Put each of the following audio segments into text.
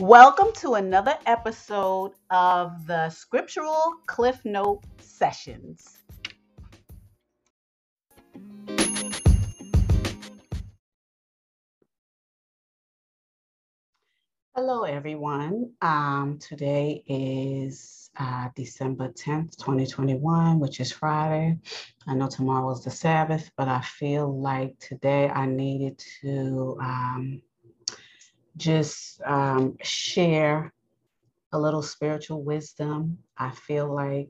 Welcome to another episode of the Scriptural Cliff Note Sessions. Hello, everyone. Um, today is uh, December 10th, 2021, which is Friday. I know tomorrow is the Sabbath, but I feel like today I needed to um, just um, share a little spiritual wisdom. I feel like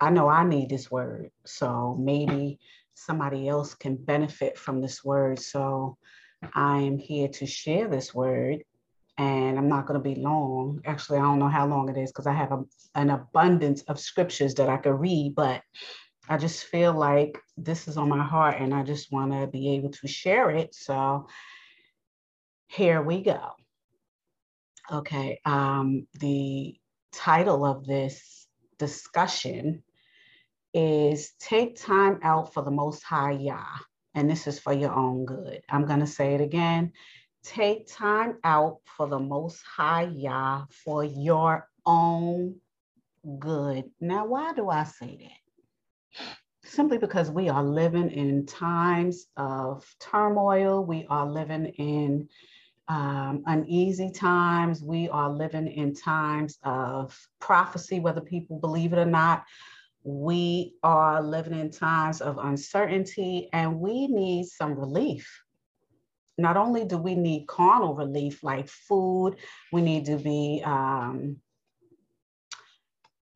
I know I need this word. So maybe somebody else can benefit from this word. So I am here to share this word and I'm not going to be long. Actually, I don't know how long it is because I have a, an abundance of scriptures that I could read, but I just feel like this is on my heart and I just want to be able to share it. So here we go. Okay, um, the title of this discussion is Take Time Out for the Most High Yah. And this is for your own good. I'm going to say it again. Take time out for the Most High Yah for your own good. Now, why do I say that? Simply because we are living in times of turmoil. We are living in um, uneasy times. We are living in times of prophecy, whether people believe it or not. We are living in times of uncertainty and we need some relief. Not only do we need carnal relief like food, we need to be um,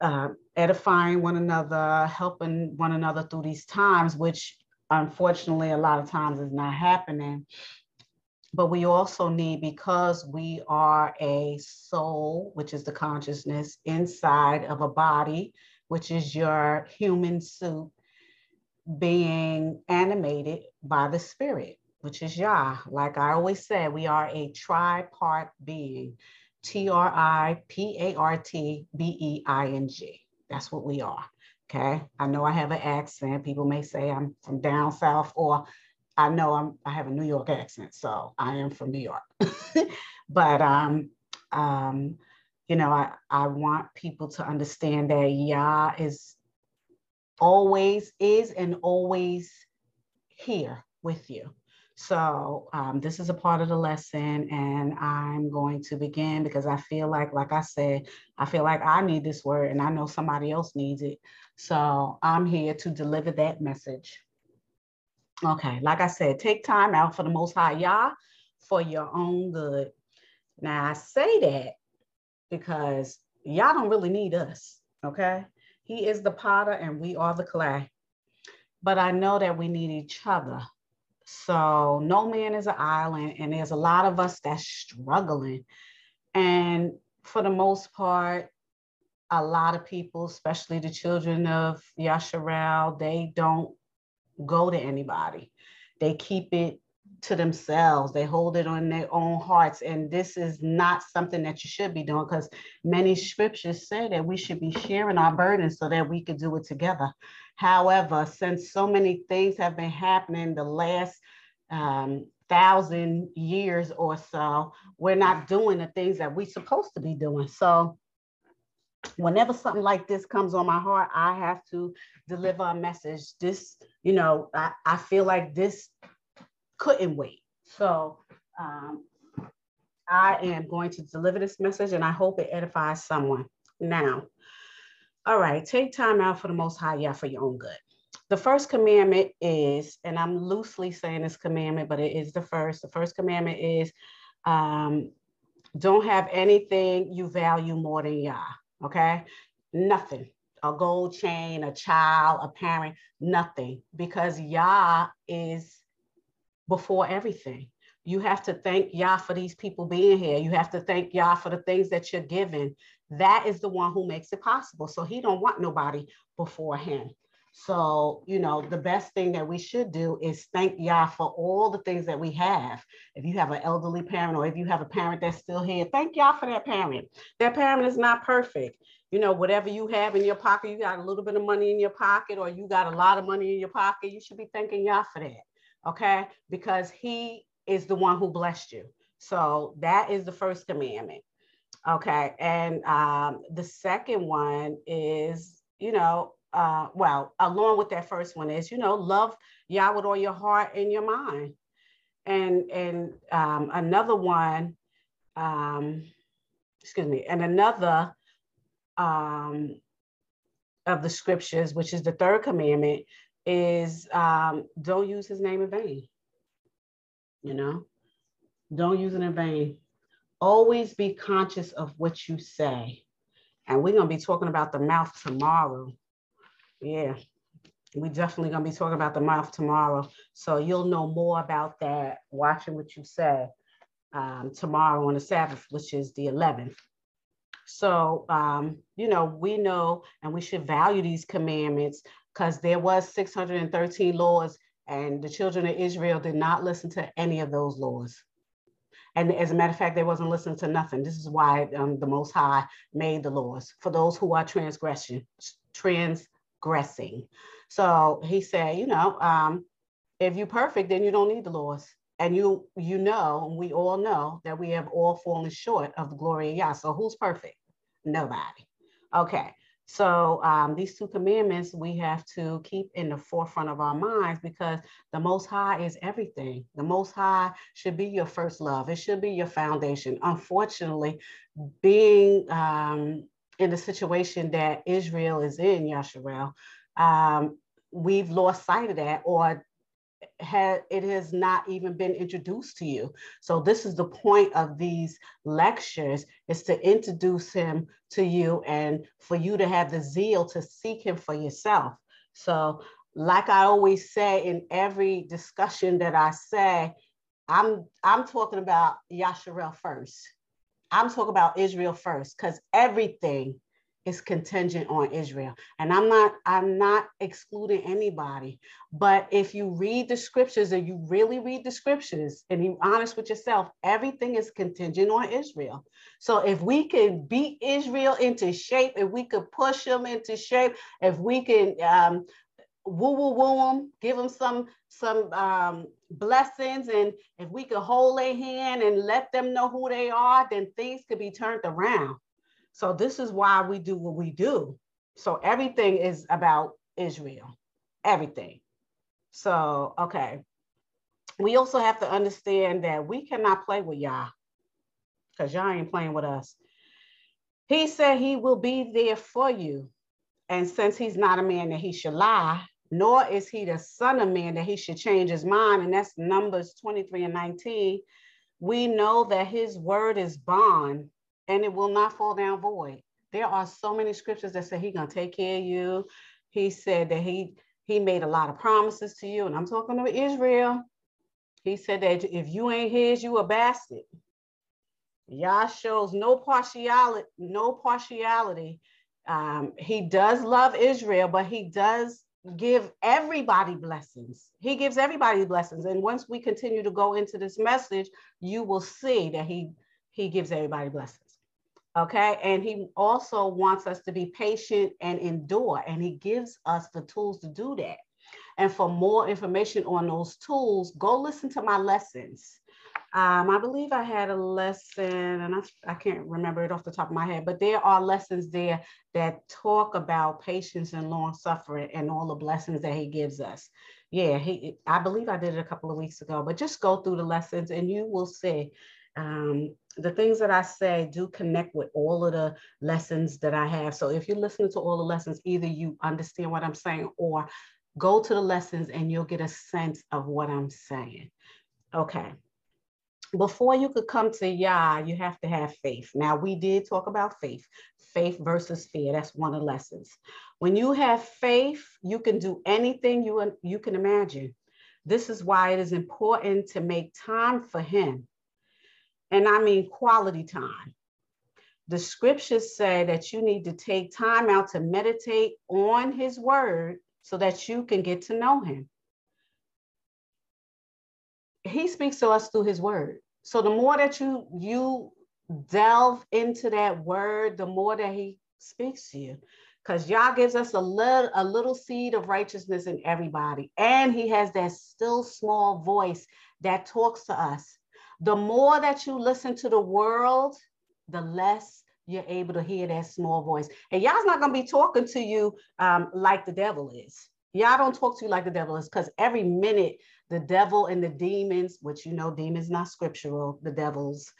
uh, edifying one another, helping one another through these times, which unfortunately a lot of times is not happening but we also need because we are a soul which is the consciousness inside of a body which is your human suit being animated by the spirit which is yah. Like i always said we are a tripart being. T-r-i-p-a-r-t-b-e-i-n-g that's what we are okay? I know i have an accent. People may say i'm from down south or I know I'm I have a New York accent, so I am from New York. but um, um, you know, I, I want people to understand that Yah is always is and always here with you. So um, this is a part of the lesson, and I'm going to begin because I feel like, like I said, I feel like I need this word, and I know somebody else needs it. So I'm here to deliver that message. Okay, like I said, take time out for the Most High Yah for your own good. Now, I say that because Yah don't really need us, okay? He is the potter and we are the clay. But I know that we need each other. So, no man is an island, and there's a lot of us that's struggling. And for the most part, a lot of people, especially the children of Yasharal, they don't go to anybody. They keep it to themselves. They hold it on their own hearts. And this is not something that you should be doing because many scriptures say that we should be sharing our burdens so that we could do it together. However, since so many things have been happening the last um, thousand years or so, we're not doing the things that we're supposed to be doing. So whenever something like this comes on my heart, I have to deliver a message. This, you know, I, I feel like this couldn't wait. So um, I am going to deliver this message and I hope it edifies someone. Now, all right, take time out for the Most High, Yah, for your own good. The first commandment is, and I'm loosely saying this commandment, but it is the first. The first commandment is um, don't have anything you value more than Yah okay? Nothing. A gold chain, a child, a parent, nothing, because Yah is before everything. You have to thank Yah for these people being here. You have to thank Yah for the things that you're given. That is the one who makes it possible. So he don't want nobody before him. So, you know, the best thing that we should do is thank Yah for all the things that we have. If you have an elderly parent or if you have a parent that's still here, thank Yah for that parent. That parent is not perfect. You know, whatever you have in your pocket, you got a little bit of money in your pocket or you got a lot of money in your pocket, you should be thanking Yah for that. Okay. Because he is the one who blessed you. So that is the first commandment. Okay. And um, the second one is, you know, uh, well, along with that first one is, you know, love Yah with all your heart and your mind. And and um, another one, um, excuse me, and another um, of the scriptures, which is the third commandment, is um, don't use his name in vain. You know, don't use it in vain. Always be conscious of what you say. And we're going to be talking about the mouth tomorrow. Yeah, we definitely to be talking about the mouth tomorrow. So you'll know more about that watching what you say um, tomorrow on the Sabbath, which is the 11th. So, um, you know, we know and we should value these commandments because there was 613 laws and the children of Israel did not listen to any of those laws. And as a matter of fact, they wasn't listening to nothing. This is why um, the Most High made the laws for those who are transgression, transgressing. So he said, you know, um, if you're perfect, then you don't need the laws. And you, you know, we all know that we have all fallen short of the glory of Yah. So who's perfect? Nobody. Okay. So um, these two commandments we have to keep in the forefront of our minds because the Most High is everything. The Most High should be your first love. It should be your foundation. Unfortunately, being um, in the situation that Israel is in, Yasharel, um, we've lost sight of that or had it has not even been introduced to you. So this is the point of these lectures is to introduce him to you and for you to have the zeal to seek him for yourself. So like I always say in every discussion that I say, I'm I'm talking about Yasharel first. I'm talking about Israel first because everything is contingent on Israel. And I'm not I'm not excluding anybody, but if you read the scriptures and you really read the scriptures and you're honest with yourself, everything is contingent on Israel. So if we can beat Israel into shape, if we could push them into shape, if we can um, woo woo woo them, give them some some um, blessings, and if we could hold their hand and let them know who they are, then things could be turned around. So this is why we do what we do. So everything is about Israel, everything. So, okay. We also have to understand that we cannot play with Yah, because Yah ain't playing with us. He said he will be there for you. And since he's not a man that he should lie, nor is he the son of man that he should change his mind, and that's Numbers 23 and 19, we know that his word is bond and it will not fall down void. There are so many scriptures that say he's gonna take care of you. He said that he he made a lot of promises to you, and I'm talking to Israel. He said that if you ain't his, you a bastard. Yah shows no partiality, no partiality. Um, he does love Israel, but he does give everybody blessings. He gives everybody blessings. And once we continue to go into this message, you will see that he he gives everybody blessings. Okay. And he also wants us to be patient and endure, and he gives us the tools to do that. And for more information on those tools, go listen to my lessons. Um, I believe I had a lesson, and I, I can't remember it off the top of my head, but there are lessons there that talk about patience and long suffering and all the blessings that he gives us. Yeah, he I believe I did it a couple of weeks ago, but just go through the lessons and you will see um, the things that I say do connect with all of the lessons that I have. So if you're listening to all the lessons, either you understand what I'm saying or go to the lessons and you'll get a sense of what I'm saying. Okay. Before you could come to Yah, you have to have faith. Now, we did talk about faith, faith versus fear. That's one of the lessons. When you have faith, you can do anything you, you can imagine. This is why it is important to make time for Him and I mean quality time. The scriptures say that you need to take time out to meditate on his word so that you can get to know him. He speaks to us through his word. So the more that you you delve into that word, the more that he speaks to you. Because Yah gives us a little, a little seed of righteousness in everybody. And he has that still small voice that talks to us the more that you listen to the world, the less you're able to hear that small voice. And Yah's not gonna be talking to you um, like the devil is. Yah don't talk to you like the devil is because every minute the devil and the demons, which you know, demons not scriptural, the devils,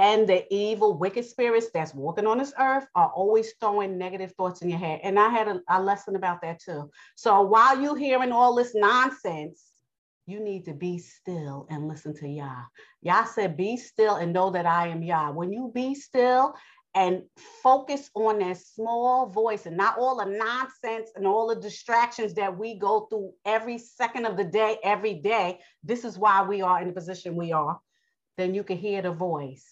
and the evil, wicked spirits that's walking on this earth are always throwing negative thoughts in your head. And I had a, a lesson about that too. So while you're hearing all this nonsense, you need to be still and listen to Yah. Yah said, Be still and know that I am Yah. When you be still and focus on that small voice and not all the nonsense and all the distractions that we go through every second of the day, every day. This is why we are in the position we are. Then you can hear the voice.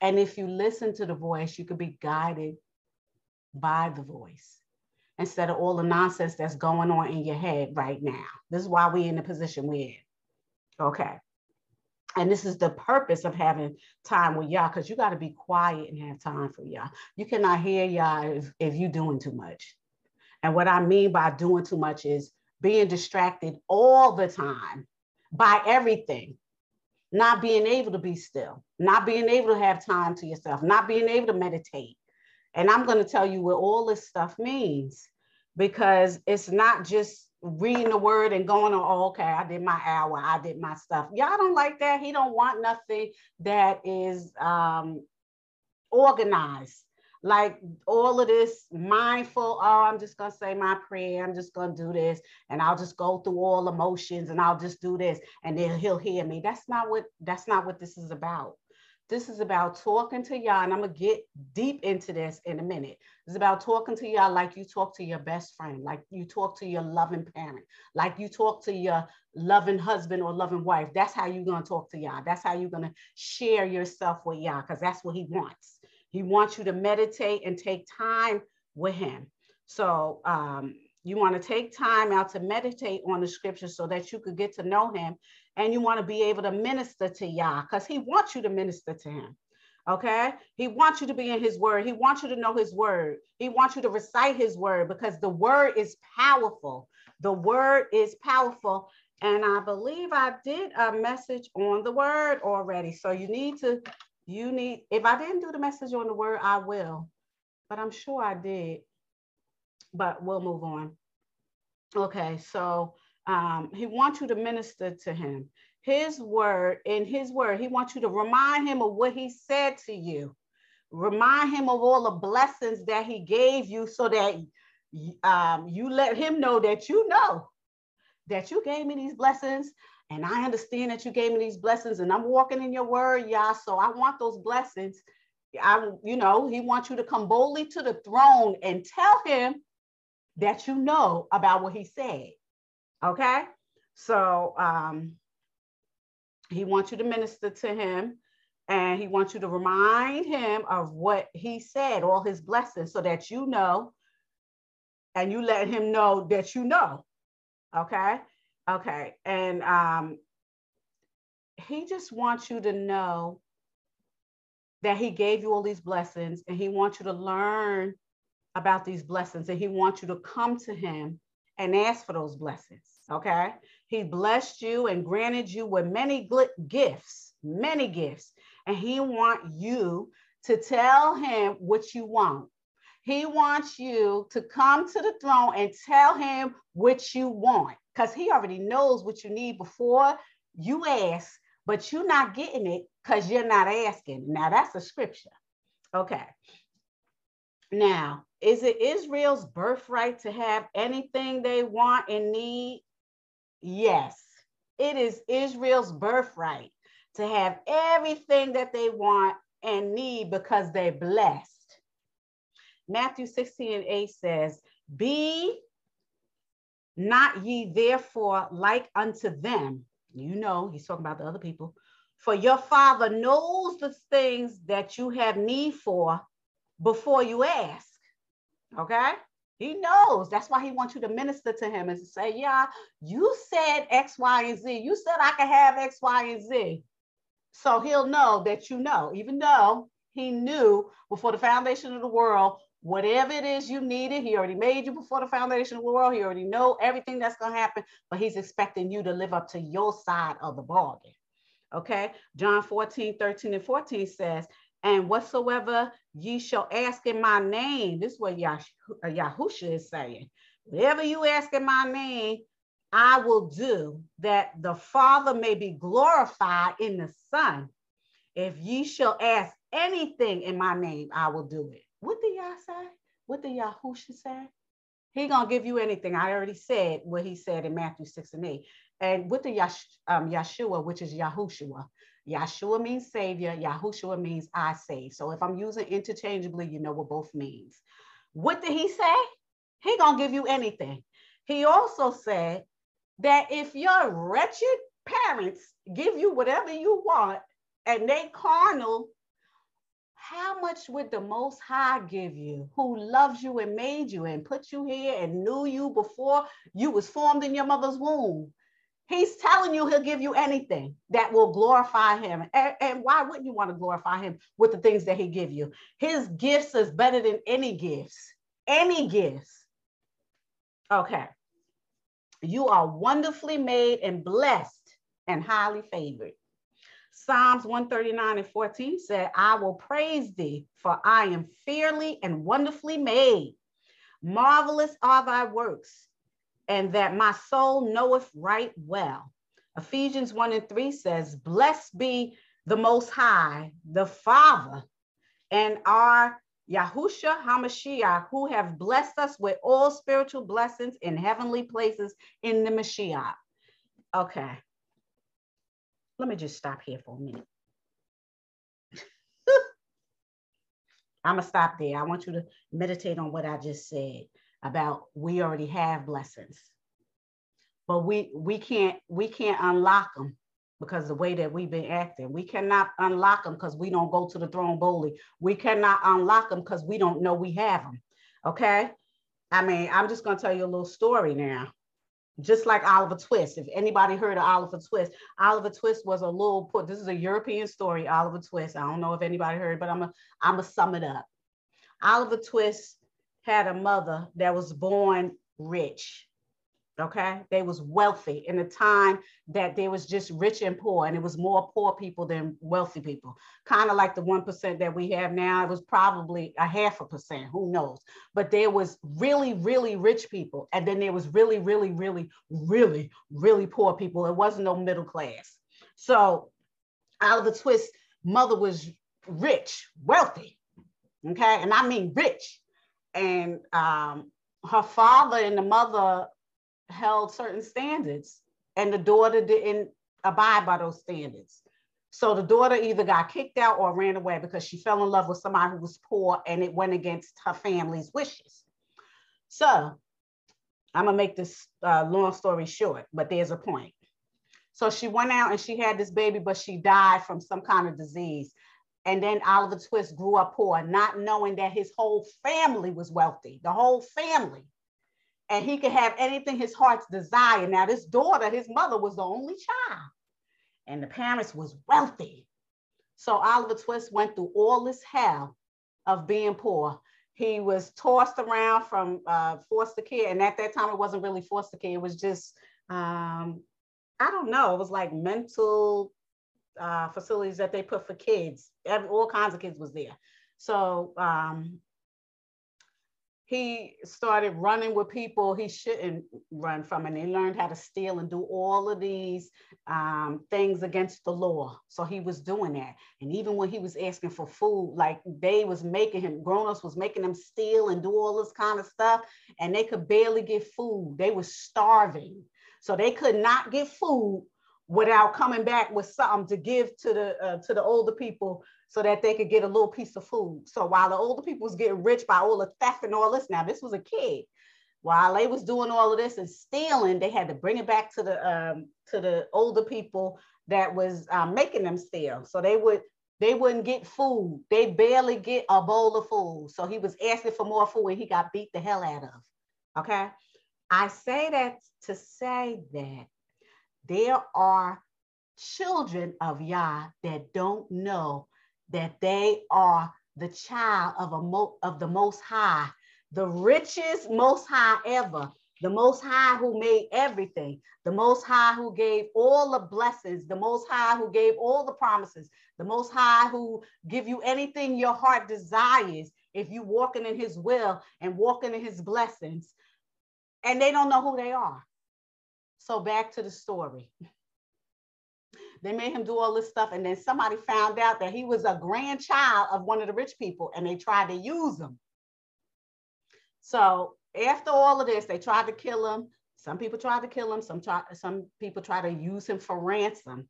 And if you listen to the voice, you could be guided by the voice instead of all the nonsense that's going on in your head right now. This is why we're in the position we're in. Okay. And this is the purpose of having time with Yah because you got to be quiet and have time for Yah You cannot hear Yah if, if you're doing too much. And what I mean by doing too much is being distracted all the time by everything, not being able to be still, not being able to have time to yourself, not being able to meditate. And I'm going to tell you what all this stuff means because it's not just reading the word and going on, oh, okay, I did my hour, I did my stuff. Yah don't like that. He don't want nothing that is um, organized. Like all of this mindful, oh, I'm just gonna say my prayer, I'm just gonna do this, and I'll just go through all emotions and I'll just do this, and then he'll hear me. That's not what that's not what this is about. This is about talking to Yah, and I'm gonna get deep into this in a minute. It's about talking to Yah like you talk to your best friend, like you talk to your loving parent, like you talk to your loving husband or loving wife. That's how you're gonna talk to Yah. That's how you're gonna share yourself with Yah, because that's what he wants. He wants you to meditate and take time with him. So um, you want to take time out to meditate on the scripture so that you could get to know him and you want to be able to minister to Yah because he wants you to minister to him. Okay. He wants you to be in his word. He wants you to know his word. He wants you to recite his word because the word is powerful. The word is powerful. And I believe I did a message on the word already. So you need to, you need, if I didn't do the message on the word, I will. But I'm sure I did. But we'll move on. Okay. So um, he wants you to minister to him. His word, in his word, he wants you to remind him of what he said to you. Remind him of all the blessings that he gave you so that um, you let him know that you know that you gave me these blessings and I understand that you gave me these blessings and I'm walking in your word, Yah. So I want those blessings. I, you know, he wants you to come boldly to the throne and tell him that you know about what he said. Okay. So um, he wants you to minister to him and he wants you to remind him of what he said, all his blessings, so that you know and you let him know that you know. Okay. Okay. And um, he just wants you to know that he gave you all these blessings and he wants you to learn about these blessings and he wants you to come to him and ask for those blessings. Okay. He blessed you and granted you with many gifts, many gifts. And he wants you to tell him what you want. He wants you to come to the throne and tell him what you want because he already knows what you need before you ask, but you're not getting it because you're not asking. Now, that's a scripture. Okay. Now, is it Israel's birthright to have anything they want and need? Yes, it is Israel's birthright to have everything that they want and need because they're blessed. Matthew 16 and 8 says, Be not ye therefore like unto them. You know, he's talking about the other people. For your father knows the things that you have need for before you ask. Okay? He knows. That's why he wants you to minister to him and say, Yah, you said X, Y, and Z. You said I could have X, Y, and Z. So he'll know that you know, even though he knew before the foundation of the world, whatever it is you needed, he already made you before the foundation of the world. He already know everything that's going to happen, but he's expecting you to live up to your side of the bargain. Okay. John 14, 13, and 14 says, And whatsoever ye shall ask in my name, this is what uh, Yahusha is saying. Whatever you ask in my name, I will do that the Father may be glorified in the Son. If ye shall ask anything in my name, I will do it. What did Yah say? What did Yahusha say? He gonna give you anything. I already said what he said in Matthew 6 and 8. And with the Yash, um, Yeshua, which is Yahushua, Yeshua means savior, Yahushua means I save. So if I'm using interchangeably, you know what both means. What did he say? He gonna give you anything. He also said that if your wretched parents give you whatever you want and they carnal, how much would the most high give you who loves you and made you and put you here and knew you before you was formed in your mother's womb He's telling you he'll give you anything that will glorify him. And, and, why wouldn't you want to glorify him with the things that he give you? His gifts is better than any gifts. Any gifts. Okay. You are wonderfully made and blessed and highly favored. Psalms 139 and 14 said, I will praise thee, for I am fearly and wonderfully made. Marvelous are thy works and that my soul knoweth right well. Ephesians 1 and 3 says, Blessed be the Most High, the Father, and our Yahusha HaMashiach, who have blessed us with all spiritual blessings in heavenly places in the Mashiach. Okay. Let me just stop here for a minute. I'm going to stop there. I want you to meditate on what I just said about we already have blessings. But we we can't we can't unlock them because the way that we've been acting. We cannot unlock them because we don't go to the throne boldly. We cannot unlock them because we don't know we have them okay? I mean i'm just going to tell you a little story now. Just like oliver twist if anybody heard of oliver twist oliver twist was a little put this is a european story oliver twist. I don't know if anybody heard but i'm a i'm gonna sum it up. Oliver twist had a mother that was born rich. Okay, they was wealthy in a time that there was just rich and poor, and it was more poor people than wealthy people. Kind of like the one percent that we have now. It was probably a half a percent, who knows? But there was really, really rich people, and then there was really, really, really, really, really poor people. It wasn't no middle class. So Oliver Twist mother was rich, wealthy. Okay, and I mean rich and um, her father and the mother held certain standards, and the daughter didn't abide by those standards. So the daughter either got kicked out or ran away because she fell in love with somebody who was poor and it went against her family's wishes. So I'm gonna make this uh, long story short, but there's a point. So she went out and she had this baby, but she died from some kind of disease. And then Oliver Twist grew up poor, not knowing that his whole family was wealthy, the whole family. And he could have anything his heart's desire. Now, this daughter, his mother was the only child, and the parents was wealthy. So Oliver Twist went through all this hell of being poor. He was tossed around from uh, foster care, and at that time it wasn't really foster care. It was just um, I don't know. It was like mental uh, facilities that they put for kids. Every, all kinds of kids was there. So um, he started running with people he shouldn't run from, and he learned how to steal and do all of these um, things against the law. So he was doing that. And even when he was asking for food, like they was making him, grown-ups was making him steal and do all this kind of stuff, and they could barely get food. They were starving. So they could not get food without coming back with something to give to the uh, to the older people so that they could get a little piece of food. So while the older people was getting rich by all the theft and all this, now this was a kid. While they was doing all of this and stealing, they had to bring it back to the um, to the older people that was um, making them steal. So they would they wouldn't get food. They barely get a bowl of food. So he was asking for more food and he got beat the hell out of. Okay. I say that to say that there are children of Yah that don't know that they are the child of a mo- of the most high, the richest most high ever. the Most High who made everything, the Most High who gave all the blessings, the Most High who gave all the promises, the Most High who give you anything your heart desires if you walking in His will and walking in His blessings, and they don't know who they are. So back to the story. They made him do all this stuff, and then somebody found out that he was a grandchild of one of the rich people, and they tried to use him. So after all of this, they tried to kill him. Some people tried to kill him. Some try, some people tried to use him for ransom.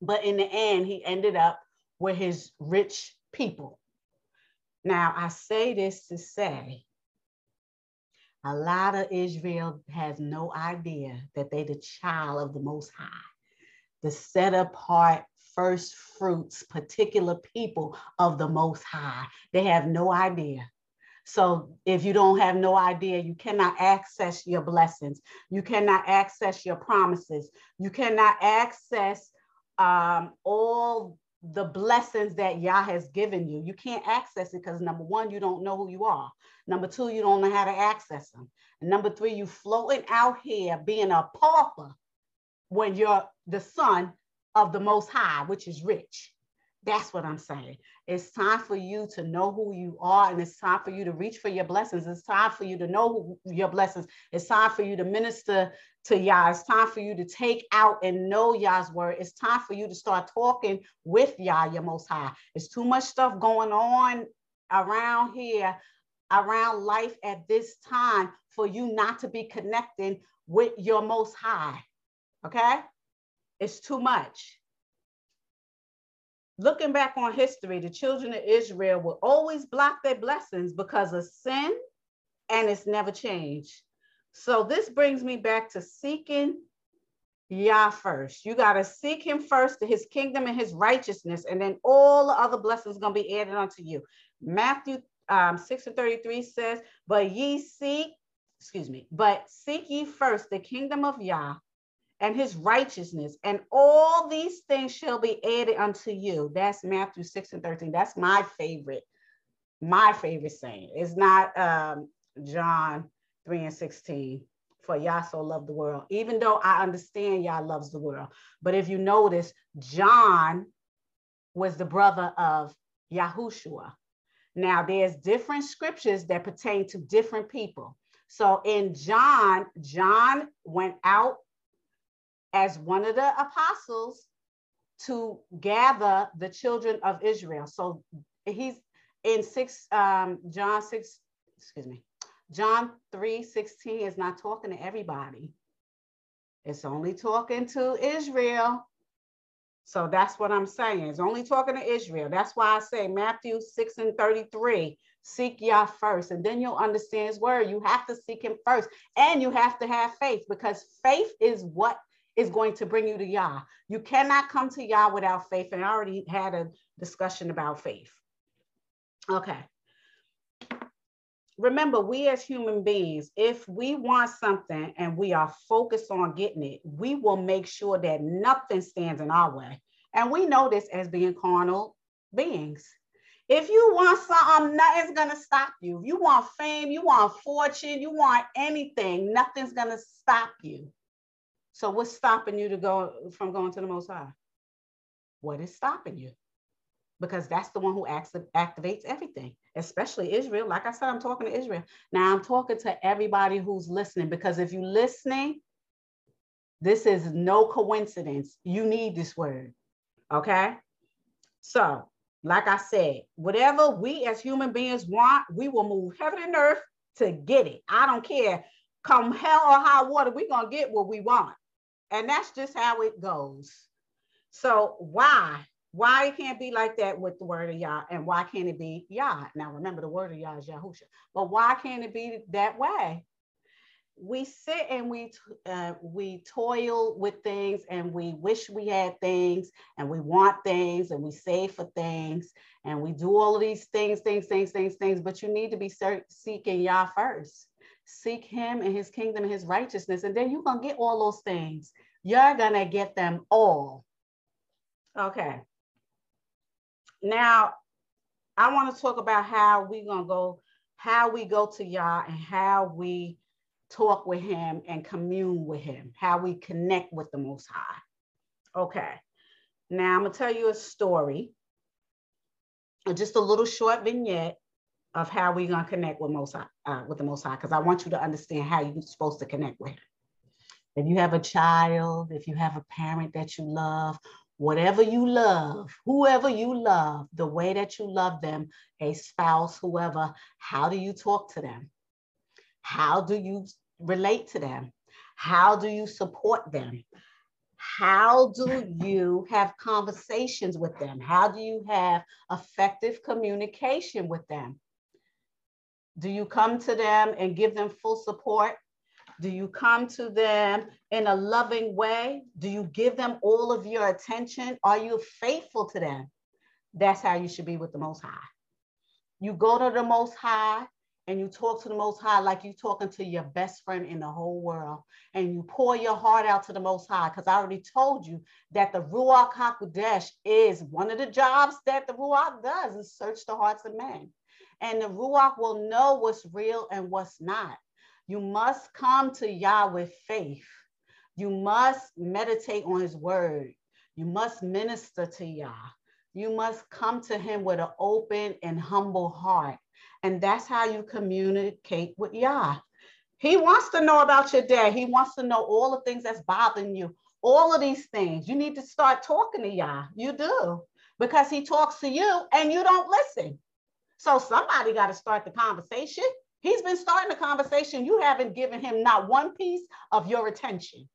But in the end, he ended up with his rich people. Now, I say this to say a lot of Israel has no idea that they're the child of the Most High, the set apart first fruits, particular people of the Most High. They have no idea. So if you don't have no idea, you cannot access your blessings. You cannot access your promises. You cannot access um, all the blessings that Yah has given you. You can't access it because number one, you don't know who you are. Number two, you don't know how to access them. And number three, you floating out here being a pauper when you're the son of the most high, which is rich. That's what I'm saying. It's time for you to know who you are, and it's time for you to reach for your blessings. It's time for you to know your blessings. It's time for you to minister to Yah. It's time for you to take out and know Yah's word. It's time for you to start talking with Yah, your most high. It's too much stuff going on around here, around life at this time for you not to be connecting with your most high. Okay? It's too much looking back on history, the children of Israel will always block their blessings because of sin, and it's never changed. So this brings me back to seeking Yah first. You got to seek him first to his kingdom and his righteousness, and then all the other blessings going to be added unto you. Matthew um, 6 and 33 says, But ye seek, excuse me, but seek ye first the kingdom of Yah and his righteousness, and all these things shall be added unto you. That's Matthew 6 and 13. That's my favorite, my favorite saying. It's not um, John 3 and 16. For Yah so loved the world, even though I understand Yah loves the world. But if you notice, John was the brother of Yahushua. Now, there's different scriptures that pertain to different people. So in John, John went out as one of the apostles to gather the children of Israel. So he's in six, um, John 6, excuse me, John 3 16 is not talking to everybody. It's only talking to Israel. So that's what I'm saying. It's only talking to Israel. That's why I say Matthew 6 and 33 seek Yah first, and then you'll understand his word. You have to seek him first, and you have to have faith because faith is what is going to bring you to Yah. You cannot come to Yah without faith. And I already had a discussion about faith. Okay. Remember, we as human beings, if we want something and we are focused on getting it, we will make sure that nothing stands in our way. And we know this as being carnal beings. If you want something, nothing's gonna stop you. If you want fame, you want fortune, you want anything, nothing's gonna stop you. So what's stopping you to go from going to the Most High? What is stopping you? Because that's the one who activates everything, especially Israel. Like I said, I'm talking to Israel. Now I'm talking to everybody who's listening because if you're listening, this is no coincidence. You need this word. Okay. So, like I said, whatever we as human beings want, we will move heaven and earth to get it. I don't care. Come hell or high water, we're going to get what we want. And that's just how it goes. So why? Why it can't be like that with the word of Yah? And why can't it be Yah? Now remember the word of Yah is Yahusha. But why can't it be that way? We sit and we uh, we toil with things and we wish we had things and we want things and we save for things and we do all of these things, things, things, things, things. But you need to be seeking Yah first seek him and his kingdom and his righteousness, and then you're going to get all those things. You're going to get them all. Okay. Now, I want to talk about how we're going to go, how we go to Yah and how we talk with him and commune with him, how we connect with the Most High. Okay, now I'm gonna tell you a story, just a little short vignette of how we're gonna connect with Most uh, with the Most High, because I want you to understand how you're supposed to connect with him. If you have a child, if you have a parent that you love, whatever you love, whoever you love, the way that you love them, a spouse, whoever, how do you talk to them? How do you relate to them? How do you support them? How do you have conversations with them? How do you have effective communication with them? Do you come to them and give them full support? Do you come to them in a loving way? Do you give them all of your attention? Are you faithful to them? That's how you should be with the Most High. You go to the Most High and you talk to the Most High like you're talking to your best friend in the whole world. And you pour your heart out to the Most High. Because I already told you that the Ruach HaKodesh is one of the jobs that the Ruach does is search the hearts of men. And the Ruach will know what's real and what's not. You must come to Yah with faith. You must meditate on his word. You must minister to Yah. You must come to him with an open and humble heart. And that's how you communicate with Yah. He wants to know about your day. He wants to know all the things that's bothering you. All of these things. You need to start talking to Yah. You do. Because he talks to you and you don't listen. So somebody got to start the conversation. He's been starting the conversation. You haven't given him not one piece of your attention.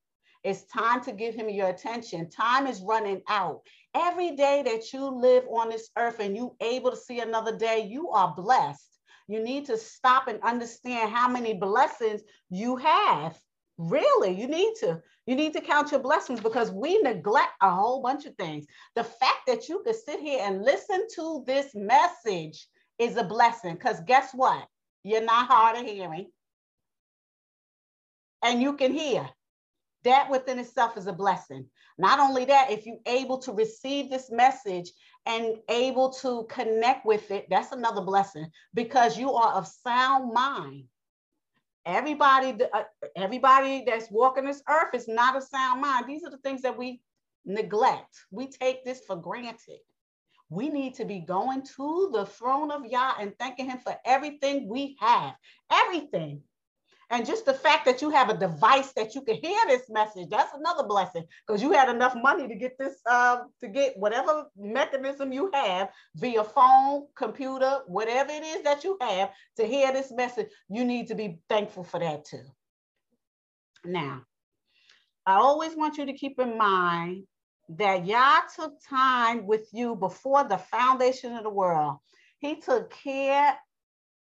It's time to give him your attention. Time is running out. Every day that you live on this earth and you able to see another day, you are blessed. You need to stop and understand how many blessings you have. Really, you need to. You need to count your blessings because we neglect a whole bunch of things. The fact that you could sit here and listen to this message is a blessing because guess what? You're not hard of hearing. And you can hear. That within itself is a blessing. Not only that, if you're able to receive this message and able to connect with it, that's another blessing because you are of sound mind. Everybody, uh, everybody that's walking this earth is not a sound mind. These are the things that we neglect. We take this for granted. We need to be going to the throne of Yah and thanking Him for everything we have, everything. And just the fact that you have a device that you can hear this message, that's another blessing because you had enough money to get this, uh, to get whatever mechanism you have via phone, computer, whatever it is that you have to hear this message. You need to be thankful for that too. Now, I always want you to keep in mind that Yah took time with you before the foundation of the world. He took care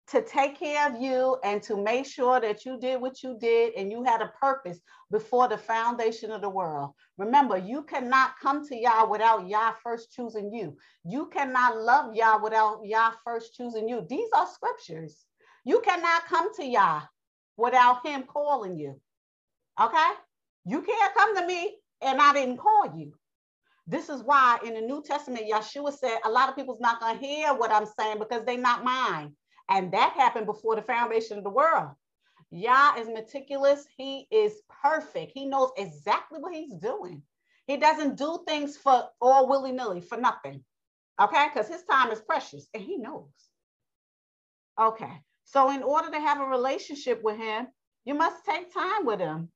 to take care of you and to make sure that you did what you did and you had a purpose before the foundation of the world. Remember, you cannot come to Yah without Yah first choosing you. You cannot love Yah without Yah first choosing you. These are scriptures. You cannot come to Yah without Him calling you. Okay? You can't come to me and I didn't call you. This is why in the New Testament, Yeshua said, a lot of people's not going to hear what I'm saying because they're not mine. And that happened before the foundation of the world. Yah is meticulous. He is perfect. He knows exactly what he's doing. He doesn't do things for all willy nilly, for nothing. Okay? Because his time is precious and he knows. Okay. So, in order to have a relationship with him, you must take time with him.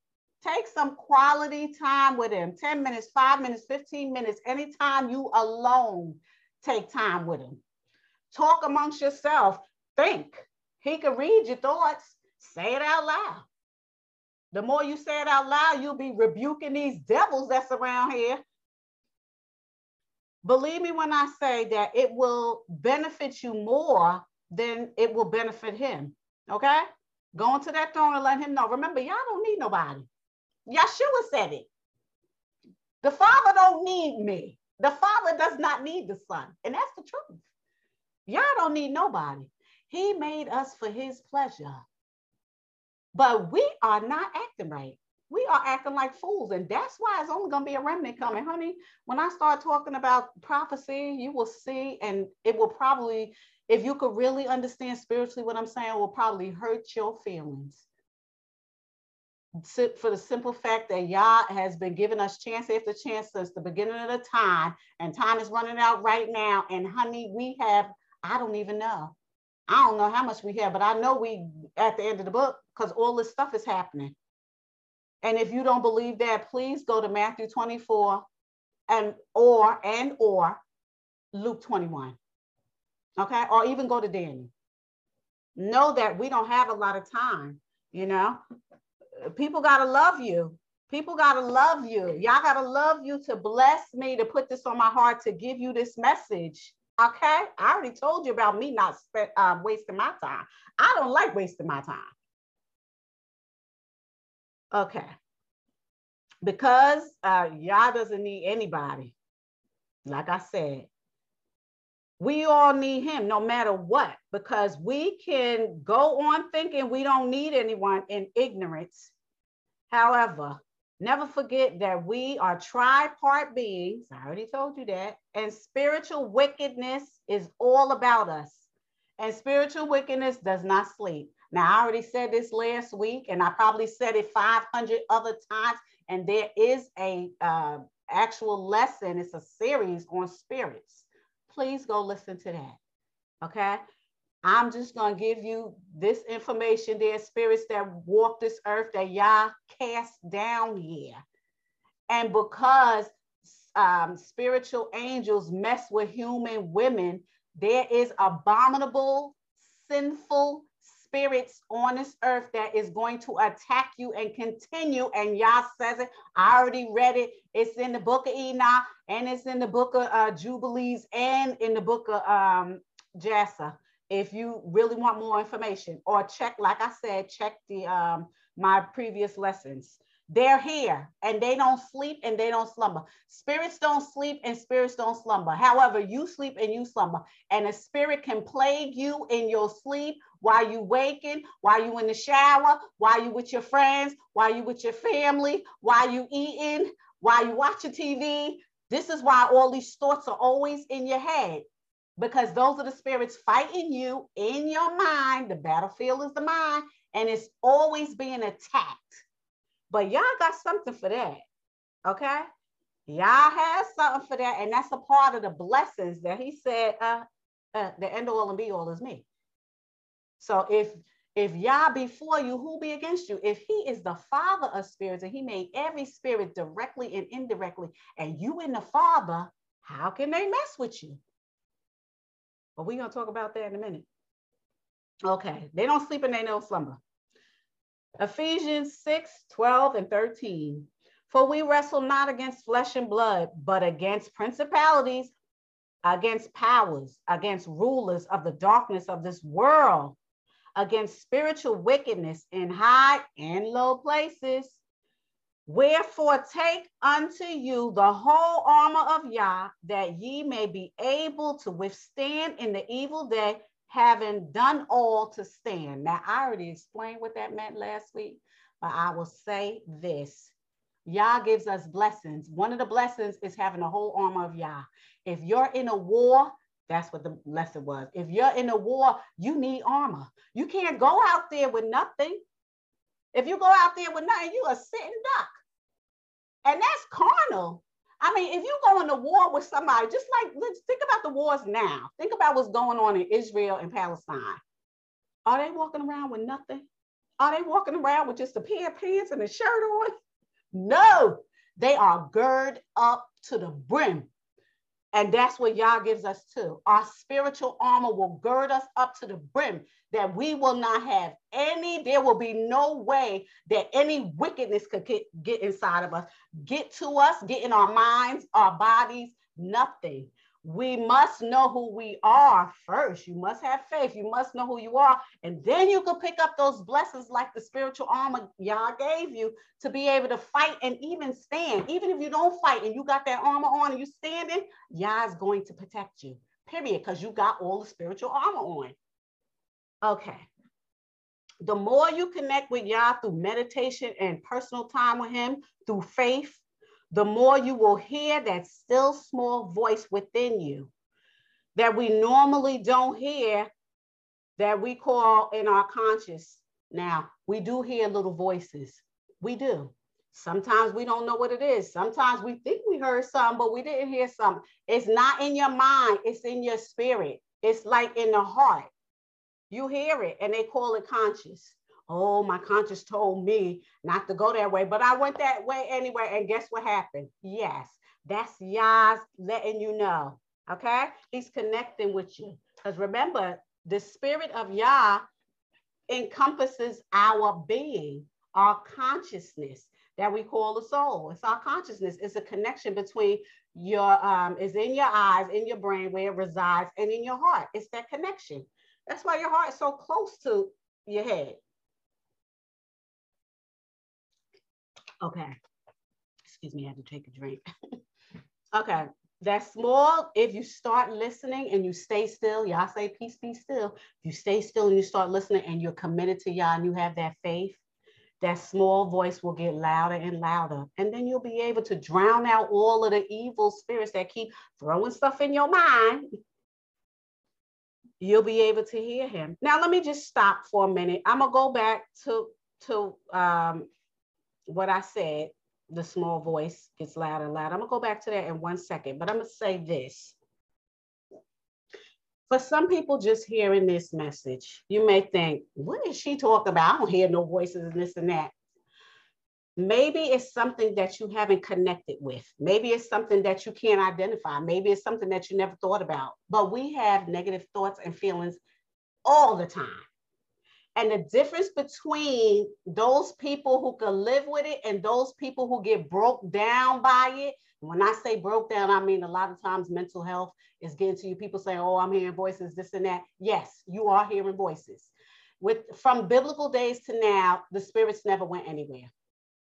Take some quality time with him 10 minutes, five minutes, 15 minutes, anytime you alone, take time with him. Talk amongst yourself. Think. He can read your thoughts. Say it out loud. The more you say it out loud, you'll be rebuking these devils that's around here. Believe me when I say that it will benefit you more than it will benefit him. Okay? Go into that throne and let him know. Remember, Yah don't need nobody. Yeshua said it. The Father don't need me. The Father does not need the Son. And that's the truth. Yah don't need nobody. He made us for his pleasure. But we are not acting right. We are acting like fools. And that's why it's only going to be a remnant coming. Honey, when I start talking about prophecy, you will see, and it will probably, if you could really understand spiritually what I'm saying, will probably hurt your feelings. For the simple fact that Yah has been giving us chance after chance since the beginning of the time, and time is running out right now. And honey, we have, I don't even know. I don't know how much we have, but I know we at the end of the book because all this stuff is happening. And if you don't believe that, please go to Matthew 24 and or and or Luke 21. Okay, or even go to Daniel. Know that we don't have a lot of time, you know. People gotta love you. People gotta love you. Yah gotta love you to bless me to put this on my heart to give you this message. Okay, I already told you about me not uh, wasting my time. I don't like wasting my time. Okay, because uh, Yah doesn't need anybody. Like I said, we all need him no matter what, because we can go on thinking we don't need anyone in ignorance. However, Never forget that we are tripart beings. I already told you that. And spiritual wickedness is all about us. And spiritual wickedness does not sleep. Now, I already said this last week, and I probably said it 500 other times. And there is a uh, actual lesson. It's a series on spirits. Please go listen to that. Okay. I'm just going to give you this information. There's spirits that walk this earth that Yah cast down here. And because um, spiritual angels mess with human women, there is abominable, sinful spirits on this earth that is going to attack you and continue. And Yah says it. I already read it. It's in the book of Enoch and it's in the book of uh, Jubilees and in the book of um, if you really want more information or check, like I said, check the um, my previous lessons. They're here and they don't sleep and they don't slumber. Spirits don't sleep and spirits don't slumber. However, you sleep and you slumber. And a spirit can plague you in your sleep while you waking, while you in the shower, while you with your friends, while you with your family, while you eating, while you watching TV. This is why all these thoughts are always in your head because those are the spirits fighting you in your mind. The battlefield is the mind, and it's always being attacked. But Yah got something for that. Okay. Yah has something for that. And that's a part of the blessings that he said, uh, uh, the end all and be all is me. So if if Yah before you, who be against you? If he is the father of spirits and he made every spirit directly and indirectly, and you in the father, how can they mess with you? But we're to talk about that in a minute. Okay, they don't sleep and they don't slumber. Ephesians 6 12 and 13. For we wrestle not against flesh and blood, but against principalities, against powers, against rulers of the darkness of this world, against spiritual wickedness in high and low places. Wherefore take unto you the whole armor of Yah, that ye may be able to withstand in the evil day, having done all to stand. Now, I already explained what that meant last week, but I will say this. Yah gives us blessings. One of the blessings is having the whole armor of Yah. If you're in a war, that's what the lesson was. If you're in a war, you need armor. You can't go out there with nothing. If you go out there with nothing, you are sitting duck. And that's carnal. I mean, if you go into war with somebody, just like let's think about the wars now. Think about what's going on in Israel and Palestine. Are they walking around with nothing? Are they walking around with just a pair of pants and a shirt on? No, they are girded up to the brim and that's what Yah gives us too. Our spiritual armor will gird us up to the brim that we will not have any, there will be no way that any wickedness could get, get inside of us, get to us, get in our minds, our bodies, nothing we must know who we are first. You must have faith. You must know who you are. And then you can pick up those blessings like the spiritual armor Yah gave you to be able to fight and even stand. Even if you don't fight and you got that armor on and you standing, Yah is going to protect you, period, because you got all the spiritual armor on. Okay. The more you connect with Yah through meditation and personal time with Him, through faith, the more you will hear that still small voice within you that we normally don't hear, that we call in our conscious. Now, we do hear little voices, We do. Sometimes we don't know what it is. Sometimes we think we heard something, but we didn't hear something. It's not in your mind, it's in your spirit. It's like in the heart. You hear it and they call it conscious. Oh, my conscience told me not to go that way, but I went that way anyway. And guess what happened? Yes, that's Yah's letting you know. Okay. He's connecting with you. Because remember, the spirit of Yah encompasses our being, our consciousness that we call the soul. It's our consciousness. It's a connection between your um is in your eyes, in your brain where it resides, and in your heart. It's that connection. That's why your heart is so close to your head. Okay. Excuse me, I had to take a drink. okay. That small, if you start listening and you stay still, Yah say peace, be still. If you stay still and you start listening and you're committed to Yah and you have that faith, that small voice will get louder and louder. And then you'll be able to drown out all of the evil spirits that keep throwing stuff in your mind. You'll be able to hear him. Now, let me just stop for a minute. I'm going to go back to, to um, what I said. The small voice gets louder and louder. I'm to go back to that in one second, but I'm to say this for some people just hearing this message, you may think, what is she talking about? I don't hear no voices and this and that. Maybe it's something that you haven't connected with. Maybe it's something that you can't identify. Maybe it's something that you never thought about. But we have negative thoughts and feelings all the time. And the difference between those people who can live with it and those people who get broke down by it when I say broke down, I mean a lot of times mental health is getting to you. People say, "Oh, I'm hearing voices, this and that." Yes, you are hearing voices. With from biblical days to now, the spirits never went anywhere.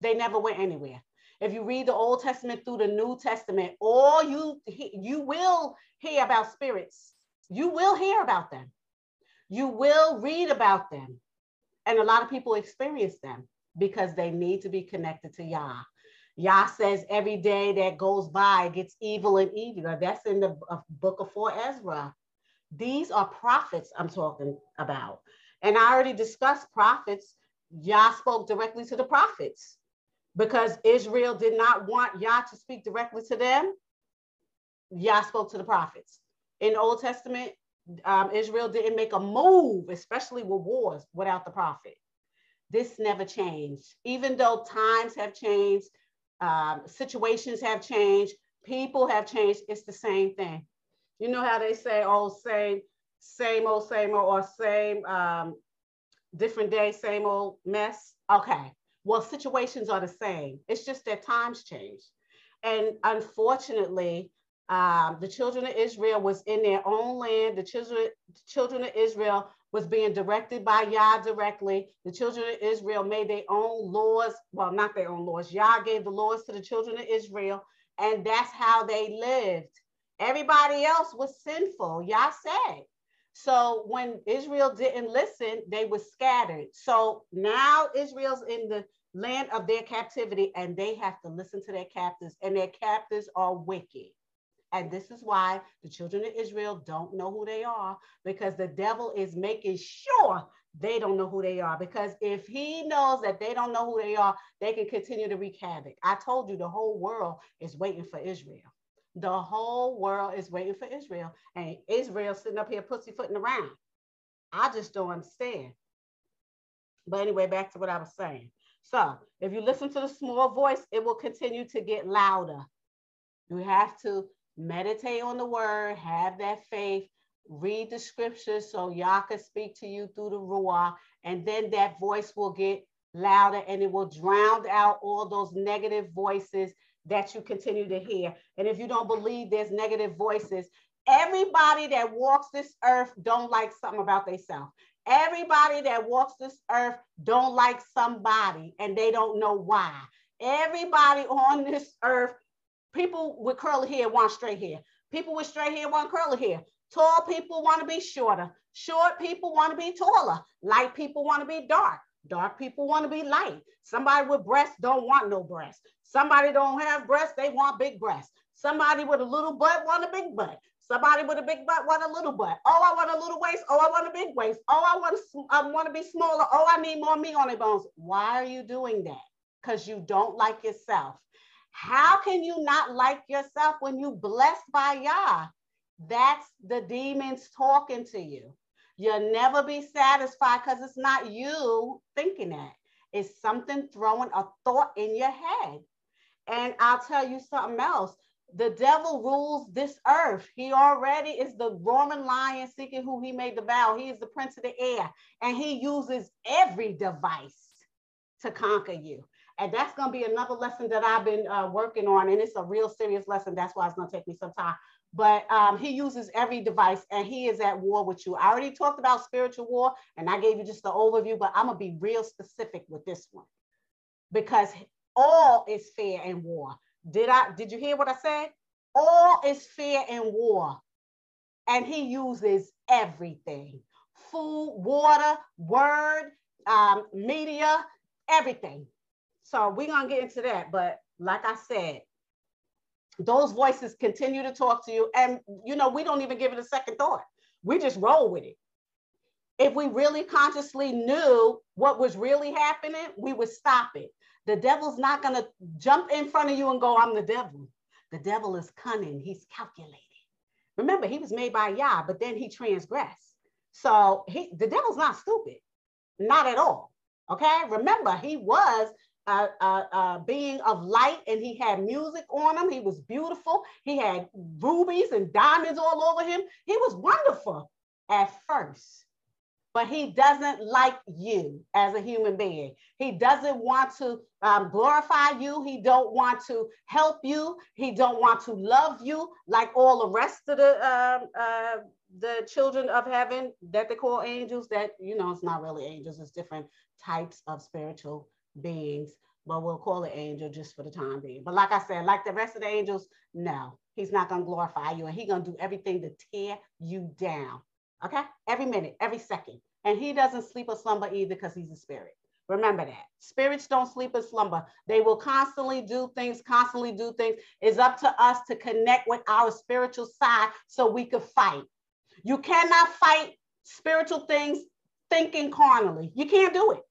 They never went anywhere. If you read the Old Testament through the New Testament, all you you will hear about spirits. You will hear about them. You will read about them. And a lot of people experience them because they need to be connected to Yah. Yah says every day that goes by gets evil and evil. That's in the uh, book of 4 Ezra. These are prophets I'm talking about. And I already discussed prophets. Yah spoke directly to the prophets because Israel did not want Yah to speak directly to them. Yah spoke to the prophets. In the Old Testament, um, Israel didn't make a move, especially with wars, without the prophet. This never changed. Even though times have changed, um, situations have changed, people have changed. It's the same thing. You know how they say, oh, same, same old, same old, or same, um, different day, same old mess. Okay. Well, situations are the same. It's just that times change. And unfortunately, um, the children of Israel was in their own land. The children, children of Israel was being directed by Yah directly. The children of Israel made their own laws. Well, not their own laws. Yah gave the laws to the children of Israel, and that's how they lived. Everybody else was sinful. Yah said. So when Israel didn't listen, they were scattered. So now Israel's in the land of their captivity, and they have to listen to their captors, and their captors are wicked. And this is why the children of Israel don't know who they are because the devil is making sure they don't know who they are. Because if he knows that they don't know who they are, they can continue to wreak havoc. I told you the whole world is waiting for Israel. The whole world is waiting for Israel. And Israel sitting up here pussyfooting around. I just don't understand. But anyway, back to what I was saying. So if you listen to the small voice, it will continue to get louder. You have to meditate on the word, have that faith, read the scriptures so Yah can speak to you through the Ruah, and then that voice will get louder and it will drown out all those negative voices that you continue to hear. And if you don't believe there's negative voices, everybody that walks this earth don't like something about themselves. Everybody that walks this earth don't like somebody and they don't know why. Everybody on this earth People with curly hair want straight hair. People with straight hair want curly hair. Tall people want to be shorter. Short people want to be taller. Light people want to be dark. Dark people want to be light. Somebody with breasts don't want no breasts. Somebody don't have breasts, they want big breasts. Somebody with a little butt want a big butt. Somebody with a big butt want a little butt. Oh, I want a little waist. Oh, I want a big waist. Oh, I want to, I want to be smaller. Oh, I need more meat on the bones. Why are you doing that? because you don't like yourself. How can you not like yourself when you blessed by Yah? That's the demons talking to you. You'll never be satisfied because it's not you thinking that. It's something throwing a thought in your head. And I'll tell you something else. The devil rules this earth. He already is the Roman lion seeking who he may devour. He is the prince of the air, and he uses every device to conquer you. And that's going to be another lesson that I've been uh, working on. And it's a real serious lesson. That's why it's going to take me some time. But um, he uses every device and he is at war with you. I already talked about spiritual war and I gave you just the overview, but I'm going to be real specific with this one because all is fair in war. Did I did you hear what I said? All is fair in war. And he uses everything. Food, water, word, um, media, everything. So we're gonna get into that. But like I said, those voices continue to talk to you. And you know, we don't even give it a second thought. We just roll with it. If we really consciously knew what was really happening, we would stop it. The devil's not gonna jump in front of you and go, I'm the devil. The devil is cunning, he's calculated. Remember, he was made by Yah, but then he transgressed. So he the devil's not stupid, not at all. Okay, remember, he was a, a, a, being of light and he had music on him. He was beautiful. He had rubies and diamonds all over him. He was wonderful at first, but he doesn't like you as a human being. He doesn't want to um, glorify you. He don't want to help you. He don't want to love you like all the rest of the um, uh, the children of heaven that they call angels. That you know, it's not really angels. It's different types of spiritual beings, but we'll call it angel just for the time being. But like I said, like the rest of the angels, no, he's not going to glorify you and he's going to do everything to tear you down. Okay. Every minute, every second. And he doesn't sleep or slumber either because he's a spirit. Remember that. Spirits don't sleep or slumber. They will constantly do things, constantly do things. It's up to us to connect with our spiritual side so we could fight. You cannot fight spiritual things thinking carnally. You can't do it.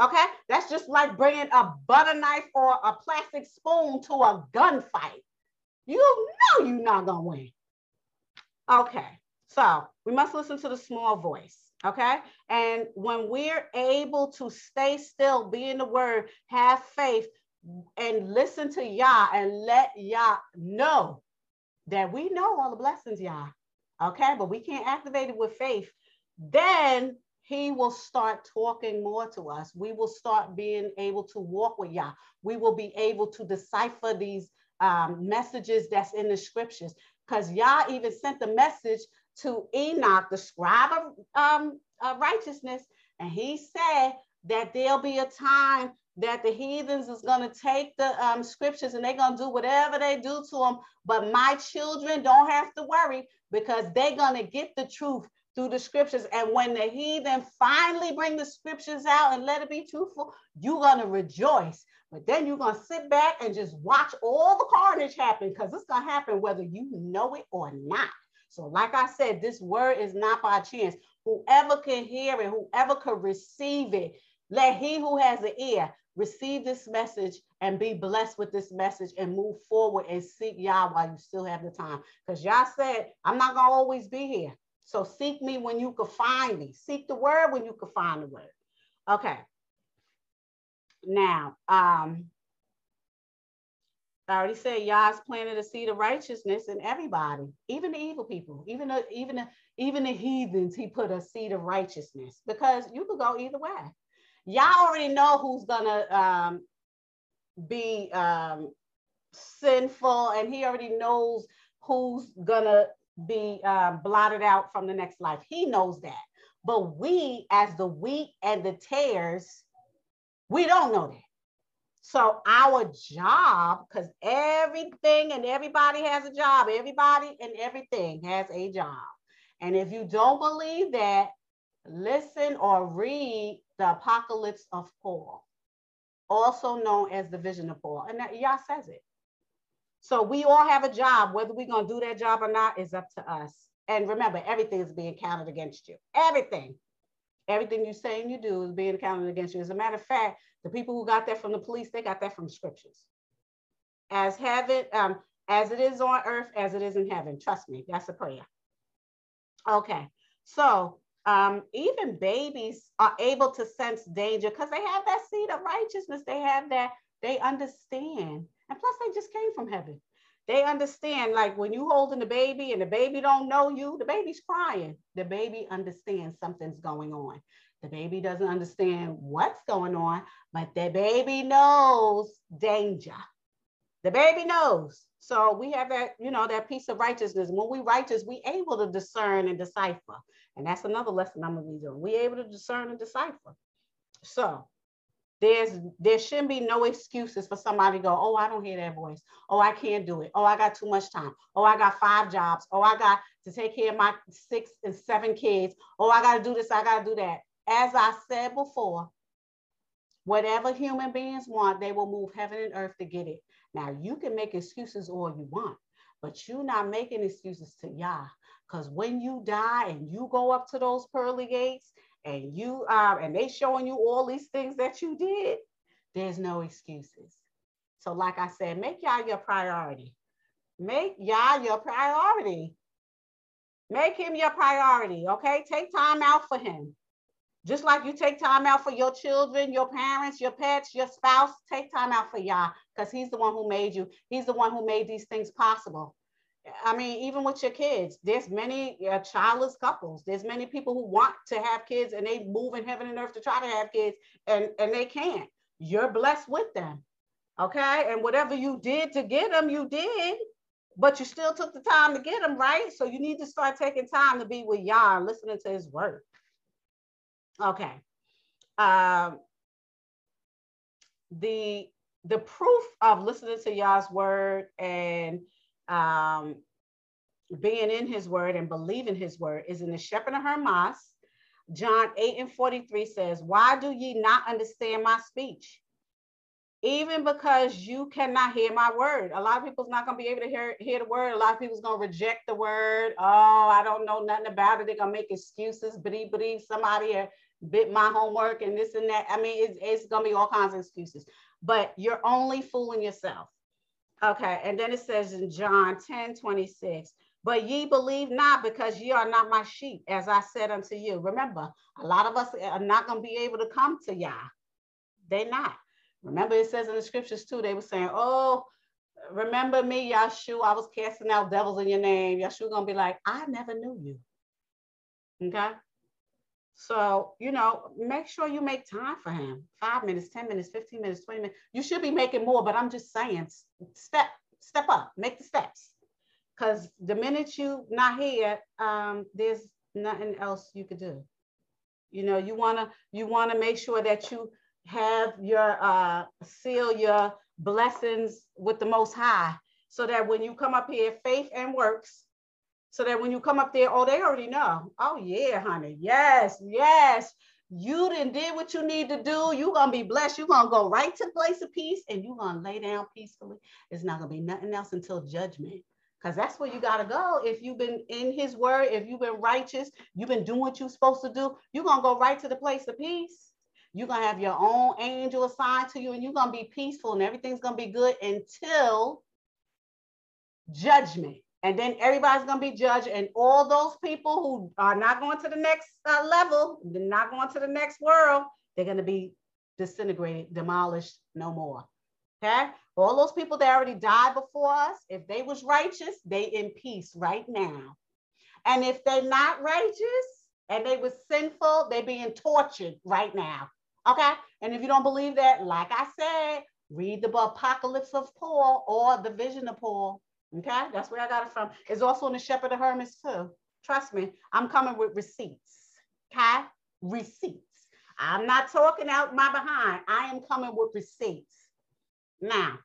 Okay, that's just like bringing a butter knife or a plastic spoon to a gunfight. You know you're not gonna win. Okay, so we must listen to the small voice. Okay, and when we're able to stay still, be in the word, have faith, and listen to Yah and let Yah know that we know all the blessings, Yah. Okay, but we can't activate it with faith. Then he will start talking more to us. We will start being able to walk with Yah. We will be able to decipher these um, messages that's in the scriptures. Because Yah even sent the message to Enoch, the scribe of um, uh, righteousness, and he said that there'll be a time that the heathens is going to take the um, scriptures and they're going to do whatever they do to them. But my children don't have to worry because they're going to get the truth through the scriptures. And when the heathen finally bring the scriptures out and let it be truthful, you're going to rejoice. But then you're going to sit back and just watch all the carnage happen because it's going to happen whether you know it or not. So, like I said, this word is not by chance. Whoever can hear it, whoever can receive it, let he who has an ear receive this message and be blessed with this message and move forward and seek Yah while you still have the time. Because Yah said, I'm not going to always be here. So seek me when you can find me. Seek the word when you can find the word. Okay. Now, um, I already said Yah's planted a seed of righteousness in everybody, even the evil people, even the, even the, even the heathens. He put a seed of righteousness because you could go either way. Yah already know who's gonna um, be um, sinful, and he already knows who's gonna be uh, blotted out from the next life. He knows that. But we, as the wheat and the tares, we don't know that. So our job, because everything and everybody has a job, everybody and everything has a job. And if you don't believe that, listen or read the Apocalypse of Paul, also known as the Vision of Paul. And that Yah says it. So we all have a job. Whether we're going to do that job or not is up to us. And remember, everything is being counted against you. Everything. Everything you say and you do is being counted against you. As a matter of fact, The people who got that from the police, they got that from scriptures. As heaven, um, as it is on earth, as it is in heaven. Trust me, that's a prayer. Okay, so um, even babies are able to sense danger because they have that seed of righteousness. They have that, they understand. And plus, they just came from heaven. They understand, like when you holding the baby and the baby don't know you, the baby's crying. The baby understands something's going on. The baby doesn't understand what's going on, but the baby knows danger. The baby knows. So we have that, you know, that piece of righteousness. When we righteous, we able to discern and decipher. And that's another lesson I'm gonna be doing. We able to discern and decipher. So there's there shouldn't be no excuses for somebody to go, oh, I don't hear that voice. Oh, I can't do it. Oh, I got too much time. Oh, I got five jobs. Oh, I got to take care of my six and seven kids. Oh, I got to do this. I got to do that. As I said before, whatever human beings want, they will move heaven and earth to get it. Now you can make excuses all you want, but you're not making excuses to Yah. Because when you die and you go up to those pearly gates and you uh, and they showing you all these things that you did, there's no excuses. So, like I said, make Yah your priority. Make Yah your priority. Make him your priority. Okay. Take time out for him. Just like you take time out for your children, your parents, your pets, your spouse, take time out for Yah because He's the one who made you. He's the one who made these things possible. I mean, even with your kids, there's many uh, childless couples. There's many people who want to have kids and they move in heaven and earth to try to have kids and, and they can't. You're blessed with them. Okay. And whatever you did to get them, you did, but you still took the time to get them, right? So you need to start taking time to be with Yah listening to his word. Okay. Um, the the proof of listening to Yah's word and um, being in his word and believing his word is in the Shepherd of Hermas. John 8 and 43 says, Why do ye not understand my speech? Even because you cannot hear my word. A lot of people's not going to be able to hear, hear the word. A lot of people's going to reject the word. Oh, I don't know nothing about it. They're going to make excuses. Believe, believe somebody bit my homework and this and that. I mean, it's, it's going to be all kinds of excuses, but you're only fooling yourself. Okay. And then it says in John 10 26, but ye believe not because ye are not my sheep, as I said unto you. Remember, a lot of us are not going to be able to come to Yah. They're not. Remember, it says in the scriptures too, they were saying, Oh, remember me, Yahshua, I was casting out devils in your name. Yahshua gonna be like, I never knew you. Okay. So, you know, make sure you make time for him. Five minutes, 10 minutes, 15 minutes, 20 minutes. You should be making more, but I'm just saying, step, step up, make the steps. Because the minute you not here, um, there's nothing else you could do. You know, you wanna you wanna make sure that you have your uh seal your blessings with the most high so that when you come up here, faith and works so that when you come up there, oh, they already know. Oh, yeah, honey. Yes, yes. You didn't did what you need to do. You're gonna be blessed. You're gonna go right to the place of peace and you're gonna lay down peacefully. It's not gonna be nothing else until judgment. Because that's where you gotta go. If you've been in his word, if you've been righteous, you've been doing what you're supposed to do, you're gonna go right to the place of peace. You're gonna have your own angel assigned to you, and you're gonna be peaceful and everything's gonna be good until judgment and then everybody's going to be judged and all those people who are not going to the next uh, level they're not going to the next world they're going to be disintegrated demolished no more. Okay? All those people that already died before us if they was righteous they in peace right now. And if they're not righteous and they was sinful they being tortured right now. Okay? And if you don't believe that like i said read the apocalypse of paul or the vision of paul Okay, that's where I got it from. It's also in the Shepherd of Hermas too. Trust me, I'm coming with receipts. Okay, receipts. I'm not talking out my behind. I am coming with receipts. Now,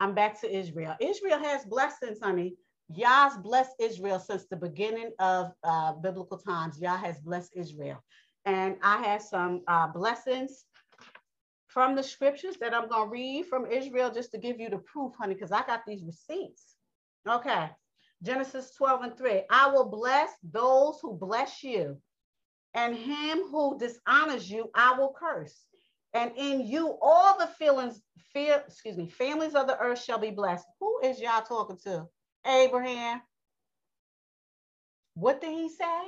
I'm back to Israel. Israel has blessings, honey. Yah's blessed Israel since the beginning of uh, biblical times. Yah has blessed Israel. And I have some uh, blessings from the scriptures that I'm going to read from Israel just to give you the proof, honey, because I got these receipts. Okay. Genesis 12 and 3. I will bless those who bless you, and him who dishonors you, I will curse. and in you all the feelings, fear, excuse me, families of the earth shall be blessed. Who is Yah talking to? Abraham. What did he say?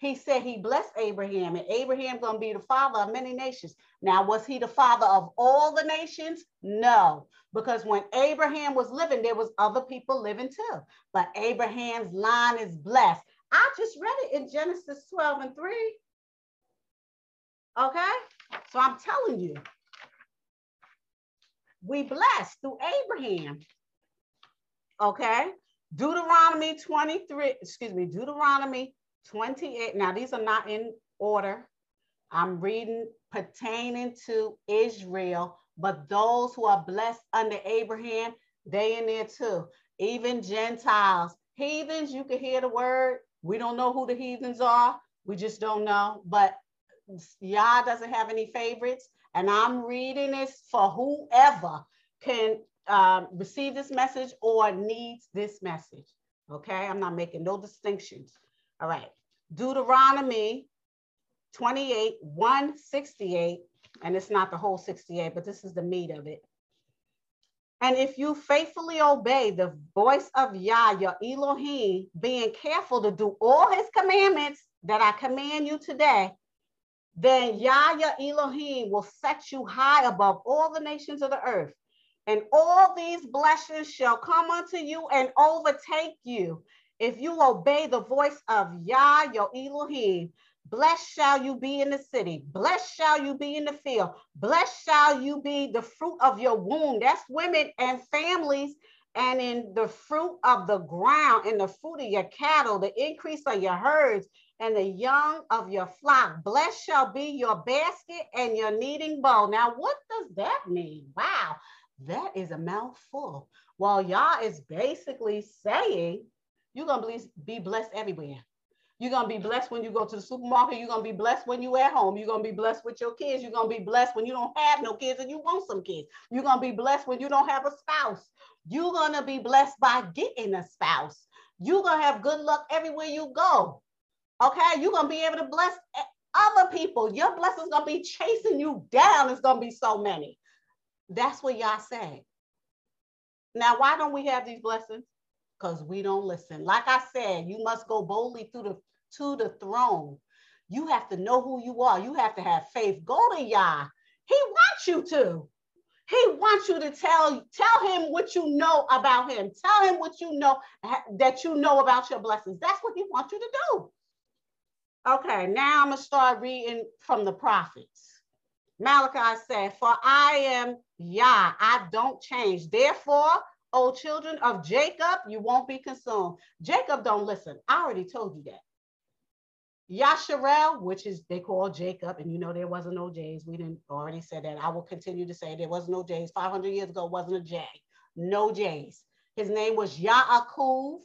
He said he blessed Abraham, and Abraham gonna be the father of many nations. Now, was he the father of all the nations? No, because when Abraham was living, there was other people living too. But Abraham's line is blessed. I just read it in Genesis 12 and 3. Okay, so I'm telling you, we blessed through Abraham. Okay, Deuteronomy 23, excuse me, Deuteronomy 28. Now, these are not in order. I'm reading pertaining to Israel, but those who are blessed under Abraham, they in there too. Even Gentiles, heathens, you can hear the word. We don't know who the heathens are. We just don't know. But Yah doesn't have any favorites. And I'm reading this for whoever can um, receive this message or needs this message. Okay, I'm not making no distinctions. All right, Deuteronomy 28, 168, and it's not the whole 68, but this is the meat of it. And if you faithfully obey the voice of Yah, your Elohim, being careful to do all his commandments that I command you today, then Yah, your Elohim, will set you high above all the nations of the earth. And all these blessings shall come unto you and overtake you if you obey the voice of Yah, your Elohim. Blessed shall you be in the city. Blessed shall you be in the field. Blessed shall you be the fruit of your womb. That's women and families. And in the fruit of the ground, in the fruit of your cattle, the increase of your herds, and the young of your flock. Blessed shall be your basket and your kneading bowl. Now, what does that mean? Wow. That is a mouthful. While Yah is basically saying, you're to be blessed everywhere. You're to be blessed when you go to the supermarket. You're to be blessed when you're at home. You're to be blessed with your kids. You're to be blessed when you don't have no kids and you want some kids. You're to be blessed when you don't have a spouse. You're to be blessed by getting a spouse. You're to have good luck everywhere you go. Okay? You're to be able to bless other people. Your blessings to be chasing you down. It's to be so many. That's what Yah say. Now, why don't we have these blessings? Because we don't listen. Like I said, you must go boldly through the to the throne. You have to know who you are. You have to have faith. Go to Yah. He wants you to. He wants you to tell tell him what you know about him. Tell him what you know that you know about your blessings. That's what he wants you to do. Okay, now I'm gonna start reading from the prophets. Malachi said, For I am Yah, I don't change. Therefore, O children of Jacob, you won't be consumed. Jacob don't listen. I already told you that. Yasharel, which is they call Jacob, and you know there wasn't no J's. We didn't already said that. I will continue to say there wasn't no J's. 500 years ago wasn't a J. No J's. His name was Yaakov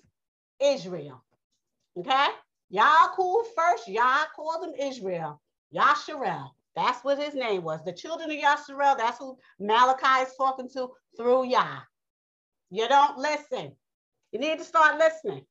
Israel. Okay? Yaakov first, Yah called him Israel. Yasharel. That's what his name was. The children of Yasharel, that's who Malachi is talking to through Yah. You don't listen. You need to start listening.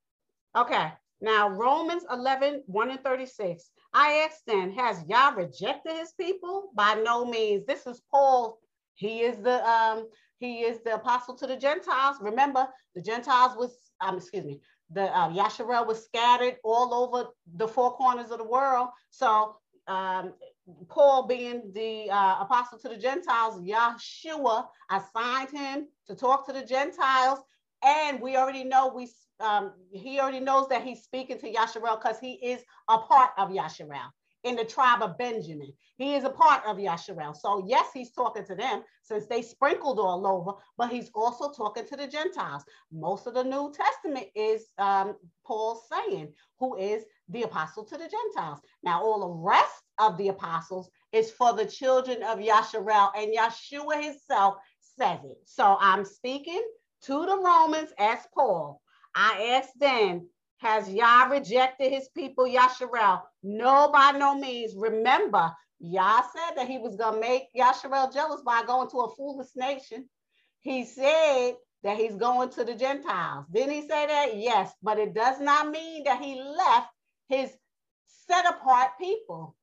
Okay. Now, Romans 11, 1 and 36. I ask then, has Yah rejected his people? By no means. This is Paul. He is the um, he is the apostle to the Gentiles. Remember, the Gentiles was, um, excuse me, the uh, Yasharel was scattered all over the four corners of the world. So um, Paul being the uh, apostle to the Gentiles, Yeshua assigned him to talk to the Gentiles. And we already know we um, he already knows that he's speaking to Yasharel because he is a part of Yasharel in the tribe of Benjamin. He is a part of Yasharel. So yes, he's talking to them since they sprinkled all over, but he's also talking to the Gentiles. Most of the New Testament is um, Paul saying, who is the apostle to the Gentiles. Now, all the rest of the apostles is for the children of Yasharel, and Yeshua himself says it. So I'm speaking to the Romans as Paul. I asked then, has Yah rejected his people, Yasharel? No, by no means. Remember, Yah said that he was going to make Yasharel jealous by going to a foolish nation. He said that he's going to the Gentiles. Didn't he say that? Yes, but it does not mean that he left his set apart people.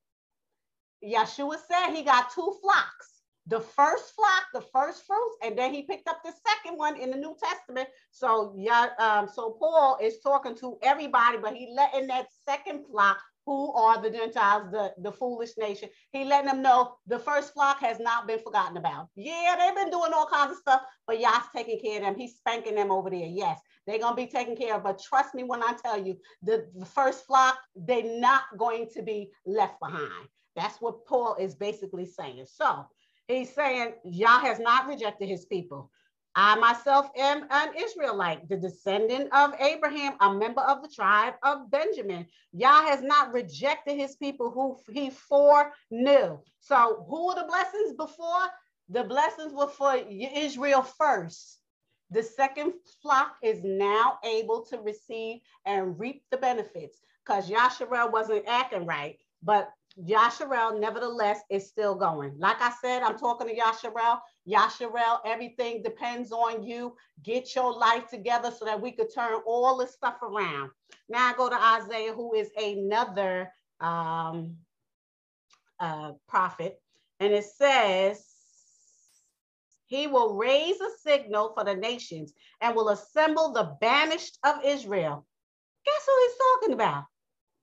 Yeshua said he got two flocks. The first flock, the first fruits, and then he picked up the second one in the New Testament. So yeah, um, so Paul is talking to everybody, but he letting that second flock who are the Gentiles, the, the foolish nation. He letting them know the first flock has not been forgotten about. Yeah, they've been doing all kinds of stuff, but Yah's taking care of them. He's spanking them over there. Yes, they're going to be taken care of. But trust me when I tell you, the, the first flock, they're not going to be left behind. That's what Paul is basically saying. So he's saying Yah has not rejected his people. I myself am an Israelite, the descendant of Abraham, a member of the tribe of Benjamin. Yah has not rejected his people who he foreknew. So, who were the blessings before? The blessings were for Israel first. The second flock is now able to receive and reap the benefits because Yasharel wasn't acting right, but Yasharel, nevertheless, is still going. Like I said, I'm talking to Yasharel. Yasharel, everything depends on you. Get your life together so that we could turn all this stuff around. Now I go to Isaiah, who is another um, uh, prophet, and it says, he will raise a signal for the nations and will assemble the banished of Israel. Guess who he's talking about?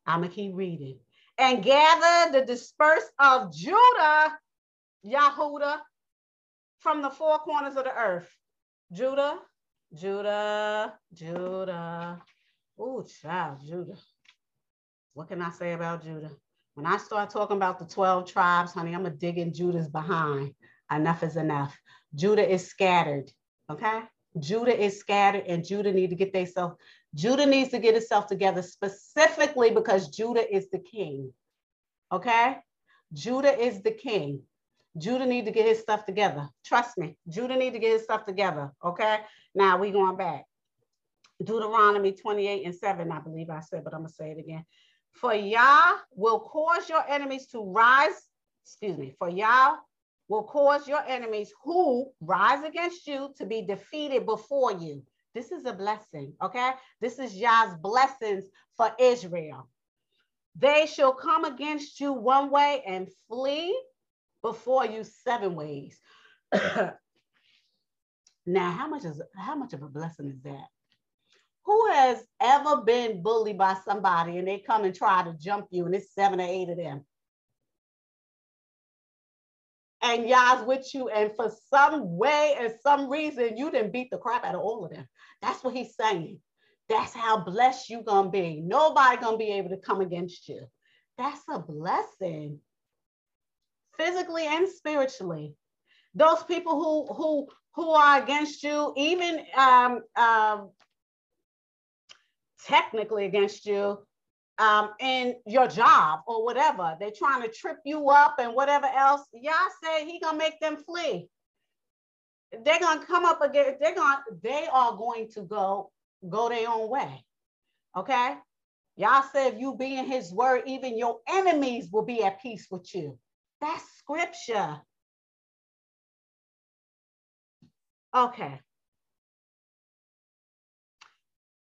I'm going to keep reading and gather the dispersed of Judah, Yahudah, from the four corners of the earth. Judah, Judah, Judah. Oh, child, Judah. What can I say about Judah? When I start talking about the 12 tribes, honey, I'm going to dig in Judah's behind. Enough is enough. Judah is scattered, okay? Judah is scattered and Judah need to get themselves Judah needs to get itself together specifically because Judah is the king. Okay? Judah is the king. Judah need to get his stuff together. Trust me. Judah need to get his stuff together. Okay? Now we going back. Deuteronomy 28 and 7, I believe I said, but I'm gonna say it again. For Yah will cause your enemies to rise, excuse me, for Yah will cause your enemies who rise against you to be defeated before you. This is a blessing, okay? This is Yah's blessings for Israel. They shall come against you one way and flee before you seven ways. now, how much is how much of a blessing is that? Who has ever been bullied by somebody and they come and try to jump you and it's seven or eight of them? and Yah's with you. And for some way and some reason, you didn't beat the crap out of all of them. That's what he's saying. That's how blessed you're gonna be. Nobody gonna be able to come against you. That's a blessing. Physically and spiritually. Those people who who who are against you, even um, um, technically against you, um, in your job or whatever. They're trying to trip you up and whatever else. Yah said he gonna make them flee. They're gonna come up again. They're gonna. They are going to go go their own way. Okay. Yah said, you be in his word, even your enemies will be at peace with you. That's scripture. Okay.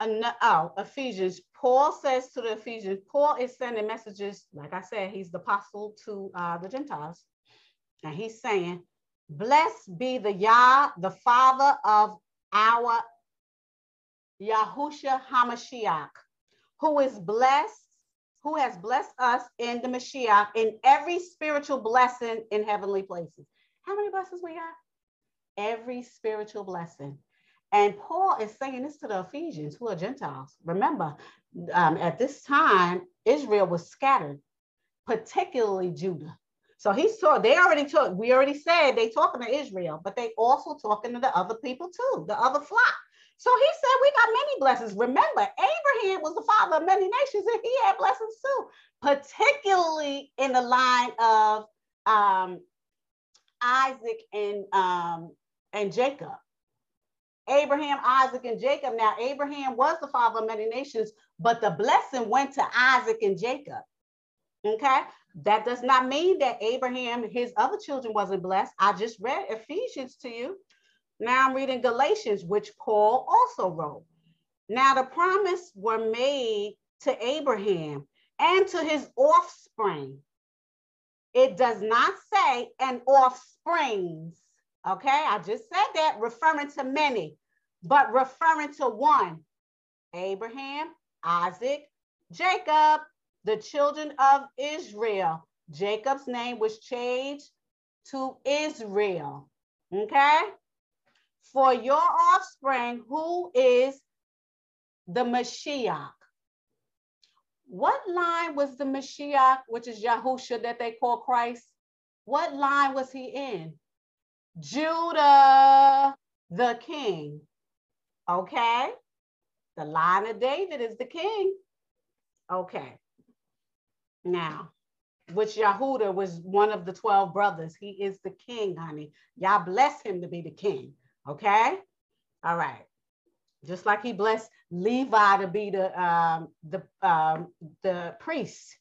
oh, Ephesians Paul says to the Ephesians, Paul is sending messages, like I said, he's the apostle to uh, the Gentiles. And he's saying, Blessed be the Yah, the Father of our Yahusha HaMashiach, who is blessed, who has blessed us in the Mashiach in every spiritual blessing in heavenly places. How many blessings we got? Every spiritual blessing. And Paul is saying this to the Ephesians who are Gentiles. Remember, um, at this time, Israel was scattered, particularly Judah. So he saw they already took, we already said they talking to Israel, but they also talking to the other people too, the other flock. So he said, We got many blessings. Remember, Abraham was the father of many nations, and he had blessings too, particularly in the line of um, Isaac and um, and Jacob. Abraham, Isaac, and Jacob. Now, Abraham was the father of many nations, but the blessing went to Isaac and Jacob. Okay, that does not mean that Abraham, his other children, wasn't blessed. I just read Ephesians to you. Now I'm reading Galatians, which Paul also wrote. Now the promise were made to Abraham and to his offspring. It does not say and offsprings. Okay, I just said that referring to many, but referring to one Abraham, Isaac, Jacob, the children of Israel. Jacob's name was changed to Israel. Okay, for your offspring, who is the Mashiach. What line was the Mashiach, which is Yahusha that they call Christ? What line was he in? Judah, the king. Okay. The line of David is the king. Okay. Now, which Yahuda was one of the 12 brothers. He is the king, honey. Yah bless him to be the king. Okay. All right. Just like he blessed Levi to be the um, the um, the priest.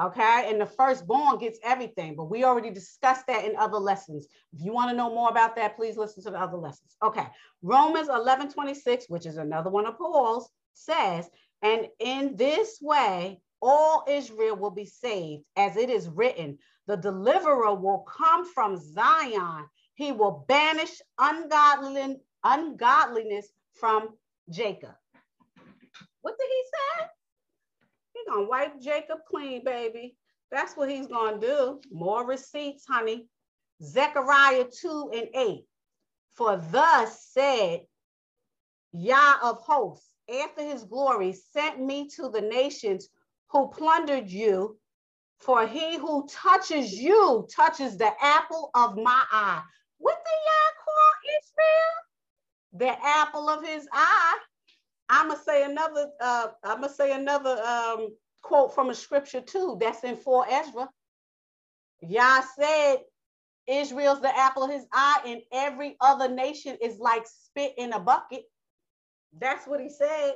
Okay, and the firstborn gets everything, but we already discussed that in other lessons. If you want to know more about that, please listen to the other lessons. Okay, Romans 11 26, which is another one of Paul's, says, And in this way, all Israel will be saved, as it is written, the deliverer will come from Zion. He will banish ungodliness from Jacob. What did he say? He's gonna wipe Jacob clean, baby. That's what he's gonna do. More receipts, honey. Zechariah 2 and 8. For thus said Yah of hosts, after his glory, sent me to the nations who plundered you. For he who touches you touches the apple of my eye. What did Yah call Israel? the apple of his eye. I'm gonna say another. Uh, I'm gonna say another um, quote from a scripture too. That's in four Ezra. Yah said, "Israel's the apple of his eye, and every other nation is like spit in a bucket." That's what he said.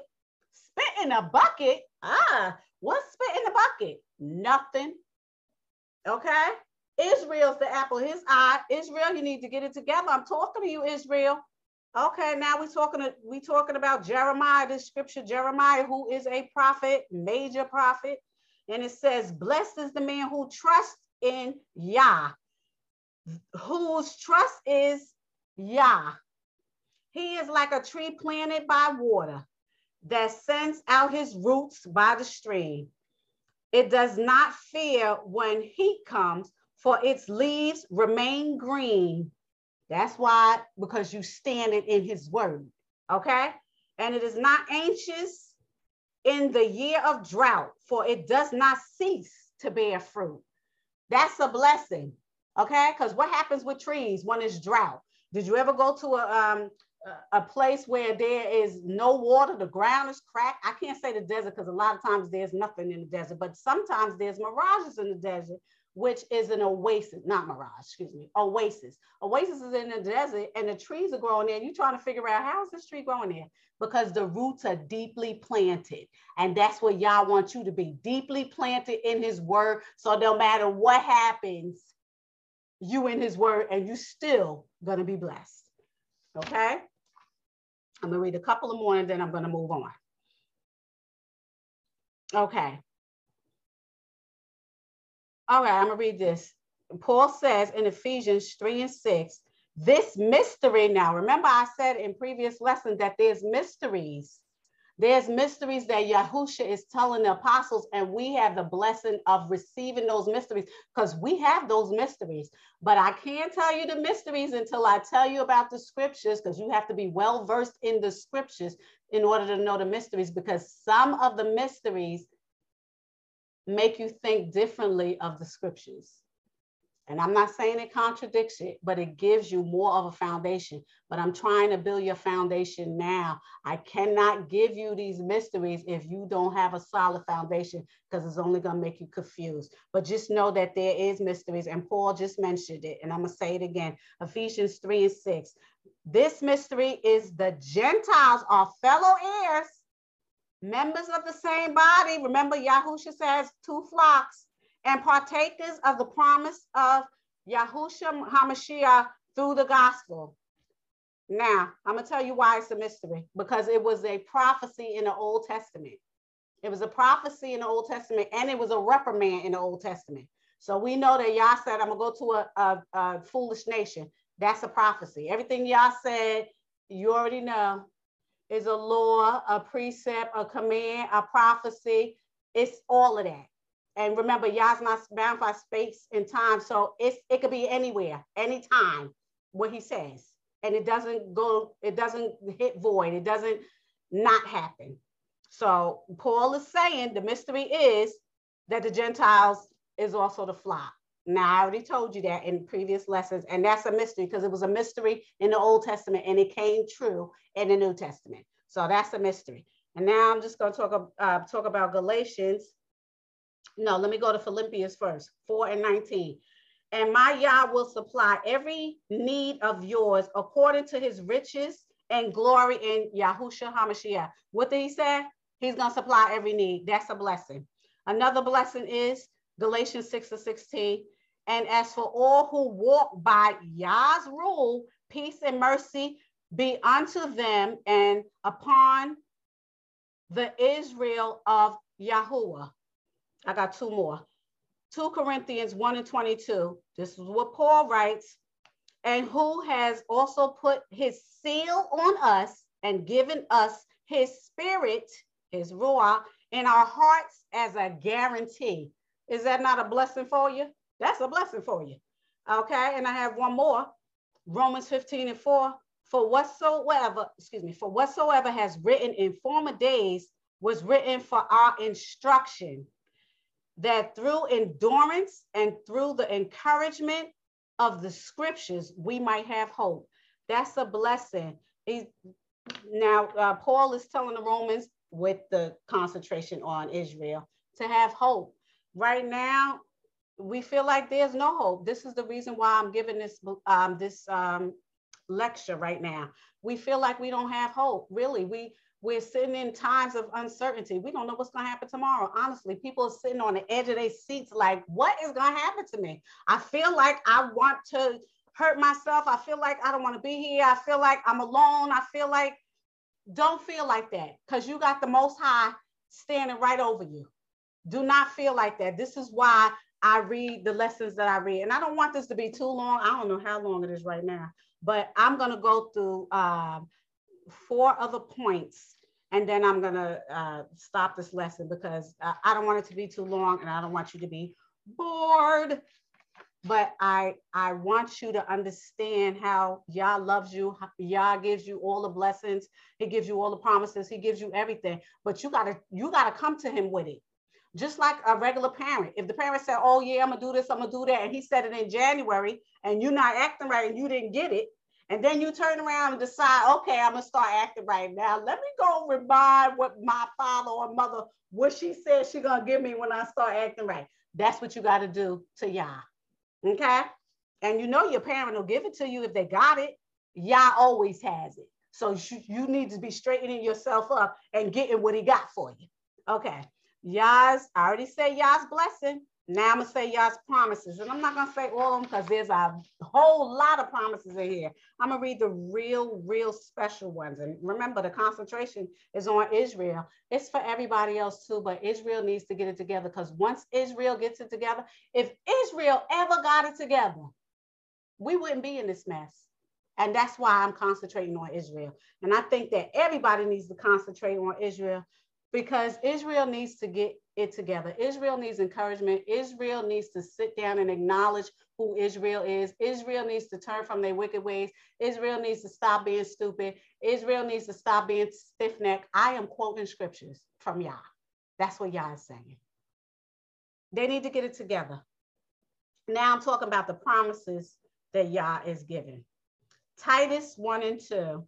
Spit in a bucket. Ah, what's spit in the bucket? Nothing. Okay. Israel's the apple his eye. Israel, you need to get it together. I'm talking to you, Israel. Okay, now we're talking we talking about Jeremiah, this scripture, Jeremiah, who is a prophet, major prophet. And it says, Blessed is the man who trusts in Yah, whose trust is Yah. He is like a tree planted by water that sends out his roots by the stream. It does not fear when heat comes, for its leaves remain green that's why, because you stand it in his word. Okay. And it is not anxious in the year of drought, for it does not cease to bear fruit. That's a blessing. Okay. Because what happens with trees when it's drought? Did you ever go to a, um, a place where there is no water, the ground is cracked. I can't say the desert because a lot of times there's nothing in the desert, but sometimes there's mirages in the desert which is an oasis, not mirage, excuse me, oasis. Oasis is in the desert and the trees are growing there. You're trying to figure out how's this tree growing there? Because the roots are deeply planted. And that's Yah want you to be deeply planted in his word. So no matter what happens, you in his word and you still gonna be blessed. Okay? I'm gonna read a couple of more and then I'm gonna move on. Okay. All right, I'm gonna read this. Paul says in Ephesians 3 and 6, this mystery now, remember I said in previous lesson that there's mysteries. There's mysteries that Yahusha is telling the apostles, and we have the blessing of receiving those mysteries because we have those mysteries. But I can't tell you the mysteries until I tell you about the scriptures because you have to be well versed in the scriptures in order to know the mysteries because some of the mysteries make you think differently of the scriptures. And I'm not saying it contradicts it, but it gives you more of a foundation. But I'm trying to build your foundation now. I cannot give you these mysteries if you don't have a solid foundation because it's only going to make you confused. But just know that there is mysteries. And Paul just mentioned it. And I'm going to say it again Ephesians 3 and 6. This mystery is the Gentiles are fellow heirs members of the same body. Remember, Yahusha says two flocks and partakers of the promise of Yahushua HaMashiach through the gospel. Now, I'm going to tell you why it's a mystery because it was a prophecy in the Old Testament. It was a prophecy in the Old Testament and it was a reprimand in the Old Testament. So we know that Yah said, I'm gonna go to a, a, a foolish nation. That's a prophecy. Everything Yah said, you already know, is a law, a precept, a command, a prophecy. It's all of that. And remember, Yah's not bound by space and time. So it's it could be anywhere, anytime, what he says. And it doesn't go, it doesn't hit void, it doesn't not happen. So Paul is saying the mystery is that the Gentiles is also the flock. Now, I already told you that in previous lessons, and that's a mystery because it was a mystery in the Old Testament and it came true in the New Testament. So that's a mystery. And now I'm just going to talk, uh, talk about Galatians. No, let me go to Philippians first, 4 and 19. And my Yah will supply every need of yours according to his riches and glory in Yahusha HaMashiach. What did he say? He's going to supply every need. That's a blessing. Another blessing is Galatians 6 to 16. And as for all who walk by Yah's rule, peace and mercy be unto them and upon the Israel of Yahuwah. I got two more. 2 Corinthians 1 and 22. This is what Paul writes. And who has also put his seal on us and given us his spirit, his ruah, in our hearts as a guarantee. Is that not a blessing for you? That's a blessing for you. Okay, and I have one more. Romans 15 and 4. For whatsoever, excuse me, for whatsoever has written in former days was written for our instruction, that through endurance and through the encouragement of the scriptures, we might have hope. That's a blessing. He, now, uh, Paul is telling the Romans with the concentration on Israel to have hope. Right now, we feel like there's no hope. This is the reason why I'm giving this um, this um, lecture right now. We feel like we don't have hope. Really, we we're sitting in times of uncertainty. We don't know what's going to happen tomorrow. Honestly, people are sitting on the edge of their seats, like, what is going to happen to me? I feel like I want to hurt myself. I feel like I don't want to be here. I feel like I'm alone. I feel like, don't feel like that because you got the Most High standing right over you. Do not feel like that. This is why I read the lessons that I read. And I don't want this to be too long. I don't know how long it is right now, but I'm going to go through um, four other points and then I'm to uh, stop this lesson because I, I don't want it to be too long and I don't want you to be bored. But I, I want you to understand how Yah loves you. Yah gives you all the blessings. He gives you all the promises. He gives you everything. But you gotta you gotta come to him with it just like a regular parent. If the parent said, Oh, yeah, I'm gonna do this, I'm gonna do that, and he said it in January, and you're not acting right and you didn't get it, and then you turn around and decide, Okay, I'm gonna start acting right now. Let me go remind what my father or mother, what she said she gonna give me when I start acting right. That's what you gotta do to Yah. Okay? And you know your parent will give it to you if they got it. Yah always has it. So you, need to be straightening yourself up and getting what he got for you. Okay. Yah's, I already said Yah's blessing. Now I'm gonna say Yah's promises. And I'm not gonna say all of them because there's a whole lot of promises in here. I'm gonna read the real, real special ones. And remember, the concentration is on Israel. It's for everybody else too, but Israel needs to get it together because once Israel gets it together, if Israel ever got it together, we wouldn't be in this mess. And that's why I'm concentrating on Israel. And I think that everybody needs to concentrate on Israel because Israel needs to get it together. Israel needs encouragement. Israel needs to sit down and acknowledge who Israel is. Israel needs to turn from their wicked ways. Israel needs to stop being stupid. Israel needs to stop being stiff necked. I am quoting scriptures from Yah. That's what Yah is saying. They need to get it together. Now I'm talking about the promises that Yah is giving. Titus 1 and 2.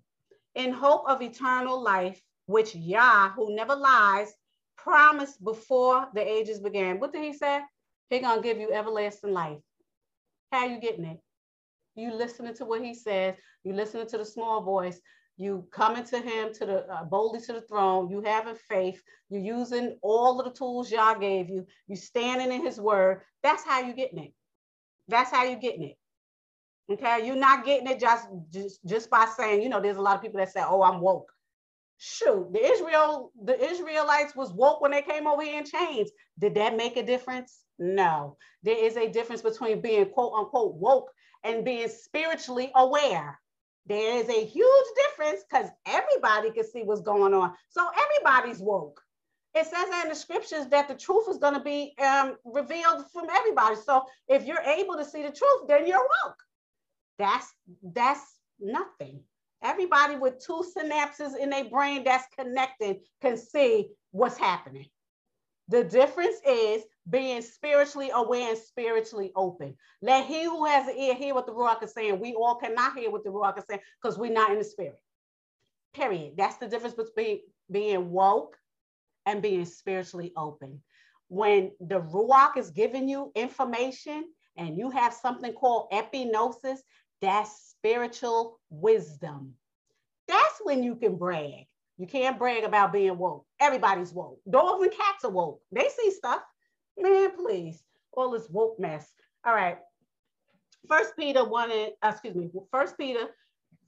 In hope of eternal life, which Yah, who never lies, promised before the ages began. What did he say? He gonna give you everlasting life. How you getting it? You listening to what he says. You listening to the small voice. You coming to him to the uh, boldly to the throne. You having faith. You using all of the tools Yah gave you. You standing in His word. That's how you getting it. That's how you getting it. Okay, you're not getting it just just just by saying. You know, there's a lot of people that say, "Oh, I'm woke." Shoot, the Israel, the Israelites was woke when they came over here in chains. Did that make a difference? No, there is a difference between being quote unquote woke and being spiritually aware. There is a huge difference because everybody can see what's going on. So everybody's woke. It says in the scriptures that the truth is going to be um, revealed from everybody. So if you're able to see the truth, then you're woke. That's that's nothing. Everybody with two synapses in their brain that's connected can see what's happening. The difference is being spiritually aware and spiritually open. Let he who has an ear hear what the Ruach is saying. We all cannot hear what the Ruach is saying because we're not in the spirit. Period. That's the difference between being woke and being spiritually open. When the Ruach is giving you information and you have something called epignosis, that's spiritual wisdom. That's when you can brag. You can't brag about being woke. Everybody's woke. Dogs and cats are woke. They see stuff. Man, please. All this woke mess. All right. First Peter 1 and uh, excuse me, first Peter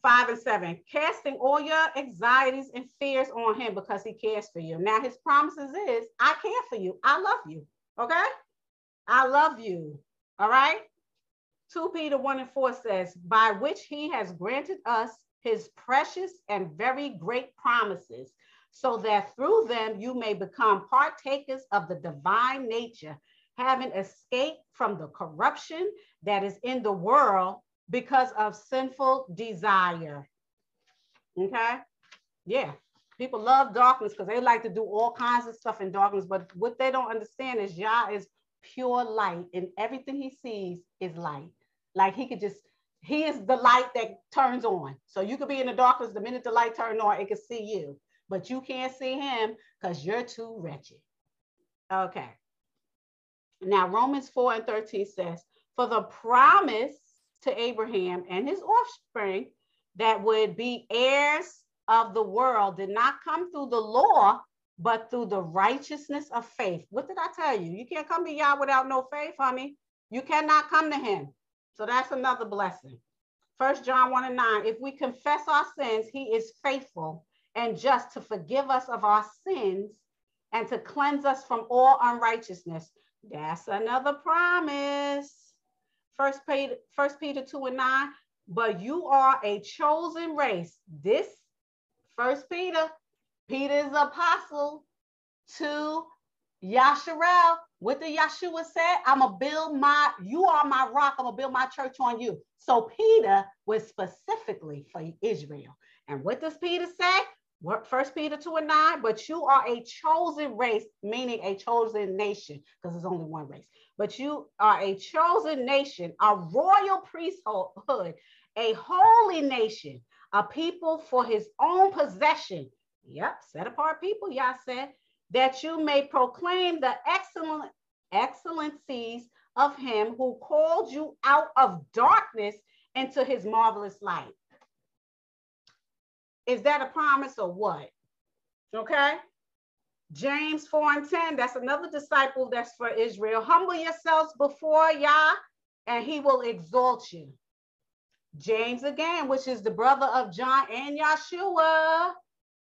5 and 7. Casting all your anxieties and fears on him because he cares for you. Now his promises is, I care for you. I love you. Okay? I love you. All right. 2 Peter 1 and 4 says, by which he has granted us his precious and very great promises, so that through them you may become partakers of the divine nature, having escaped from the corruption that is in the world because of sinful desire. Okay? Yeah. People love darkness because they like to do all kinds of stuff in darkness, but what they don't understand is Yah is pure light, and everything he sees is light. Like he could just he is the light that turns on. So you could be in the darkness. The minute the light turned on, it could see you, but you can't see him because you're too wretched. Okay. Now, Romans 4 and 13 says, For the promise to Abraham and his offspring that would be heirs of the world did not come through the law, but through the righteousness of faith. What did I tell you? You can't come to Yah without no faith, honey. You cannot come to him so that's another blessing. First John 1 and 9. If we confess our sins, he is faithful and just to forgive us of our sins and to cleanse us from all unrighteousness. That's another promise. First Peter, First Peter 2 and 9. But you are a chosen race. This First Peter, Peter's apostle to Yasharel, what did Yeshua say? I'm gonna build my, you are my rock, I'm gonna build my church on you. So Peter was specifically for Israel. And what does Peter say? First Peter 2 and 9, but you are a chosen race, meaning a chosen nation, because there's only one race. But you are a chosen nation, a royal priesthood, a holy nation, a people for his own possession. Yep, set apart people, Yah said, that you may proclaim the excellent excellencies of him who called you out of darkness into his marvelous light. Is that a promise or what? Okay. James 4 and 10, that's another disciple that's for Israel. Humble yourselves before Yah, and he will exalt you. James again, which is the brother of John and Yeshua.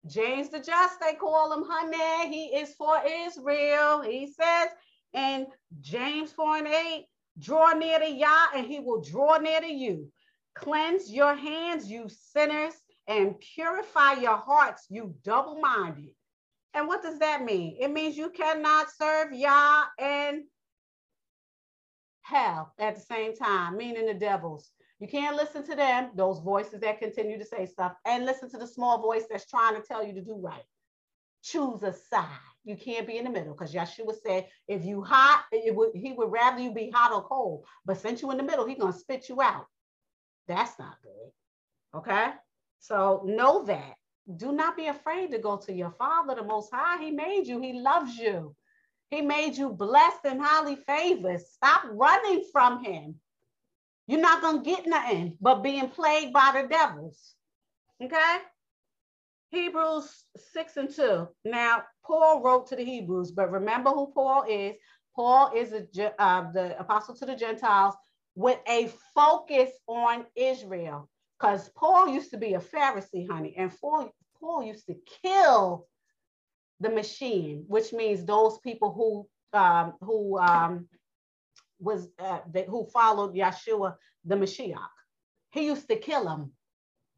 James the Just, they call him honey. He is for Israel. He says in James 4 and 8, draw near to Yah and he will draw near to you. Cleanse your hands, you sinners, and purify your hearts, you double-minded. And what does that mean? It means you cannot serve Yah and hell at the same time, meaning the devils. You can't listen to them, those voices that continue to say stuff, and listen to the small voice that's trying to tell you to do right. Choose a side. You can't be in the middle because Yeshua said, if you hot, would, he would rather you be hot or cold. But since you in the middle, he's gonna spit you out. That's not good. Okay. So know that. Do not be afraid to go to your Father, the Most High. He made you. He loves you. He made you blessed and highly favored. Stop running from him. You're not going to get nothing but being plagued by the devils. Okay? Hebrews 6 and 2. Now, Paul wrote to the Hebrews, but remember who Paul is. Paul is a, uh, the apostle to the Gentiles with a focus on Israel. Because Paul used to be a Pharisee, honey, and Paul, Paul used to kill the machine, which means those people who um, who um, was uh, the, who followed Yeshua the Mashiach. He used to kill him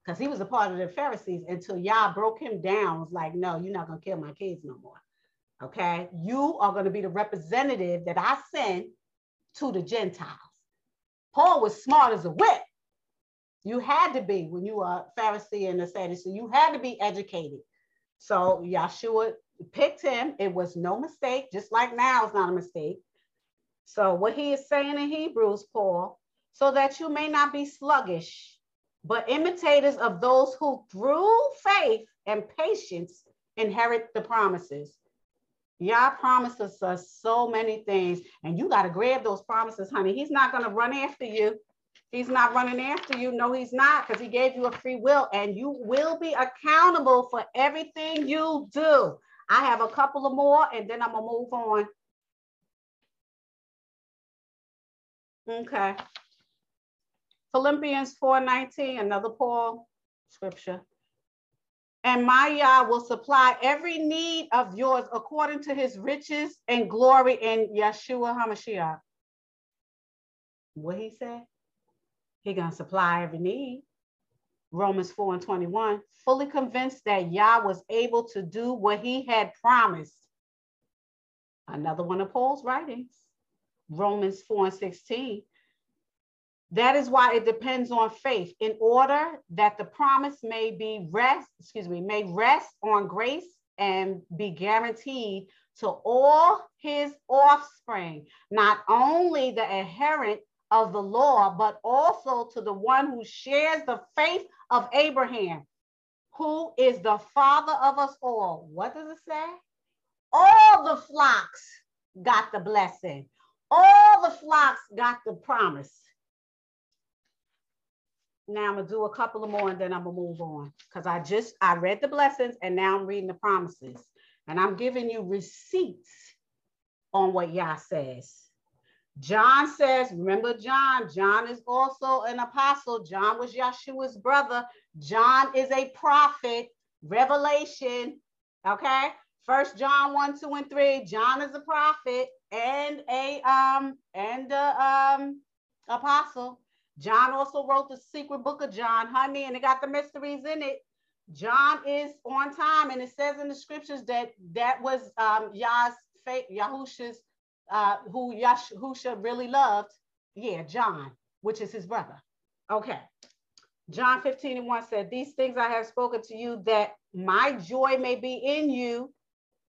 because he was a part of the Pharisees until Yah broke him down. Was like, no, you're not gonna kill my kids no more. Okay, you are gonna be the representative that I send to the Gentiles. Paul was smart as a whip. You had to be when you were a Pharisee and a Sadducee. You had to be educated. So Yeshua picked him. It was no mistake, just like now it's not a mistake. So what he is saying in Hebrews, Paul, so that you may not be sluggish, but imitators of those who through faith and patience inherit the promises. Yah promises us so many things, and you got to grab those promises, honey. He's not going to run after you. He's not running after you. No, he's not, because he gave you a free will, and you will be accountable for everything you do. I have a couple of more, and then I'm going to move on. Okay. Philippians 4:19, another Paul scripture. And my Yah will supply every need of yours according to his riches and glory in Yeshua HaMashiach. What he said? He gonna supply every need. Romans 4 and 21, fully convinced that Yah was able to do what he had promised. Another one of Paul's writings. Romans 4 and 16, that is why it depends on faith in order that the promise may be rest, excuse me, may rest on grace and be guaranteed to all his offspring, not only the adherent of the law, but also to the one who shares the faith of Abraham, who is the father of us all. What does it say? All the flocks got the blessing. All the flocks got the promise. Now I'm gonna do a couple of more and then I'm gonna move on because I just I read the blessings and now I'm reading the promises and I'm giving you receipts on what Yah says. John says, remember John, John is also an apostle. John was Yeshua's brother. John is a prophet, revelation. Okay. First John 1, 2, and 3. John is a prophet and a um and a um apostle. John also wrote the secret book of John, honey, and it got the mysteries in it. John is on time, and it says in the scriptures that that was um, Yah's faith, Yahusha's, uh, who Yahusha really loved. Yeah, John, which is his brother. Okay. John 15 and 1 said, These things I have spoken to you that my joy may be in you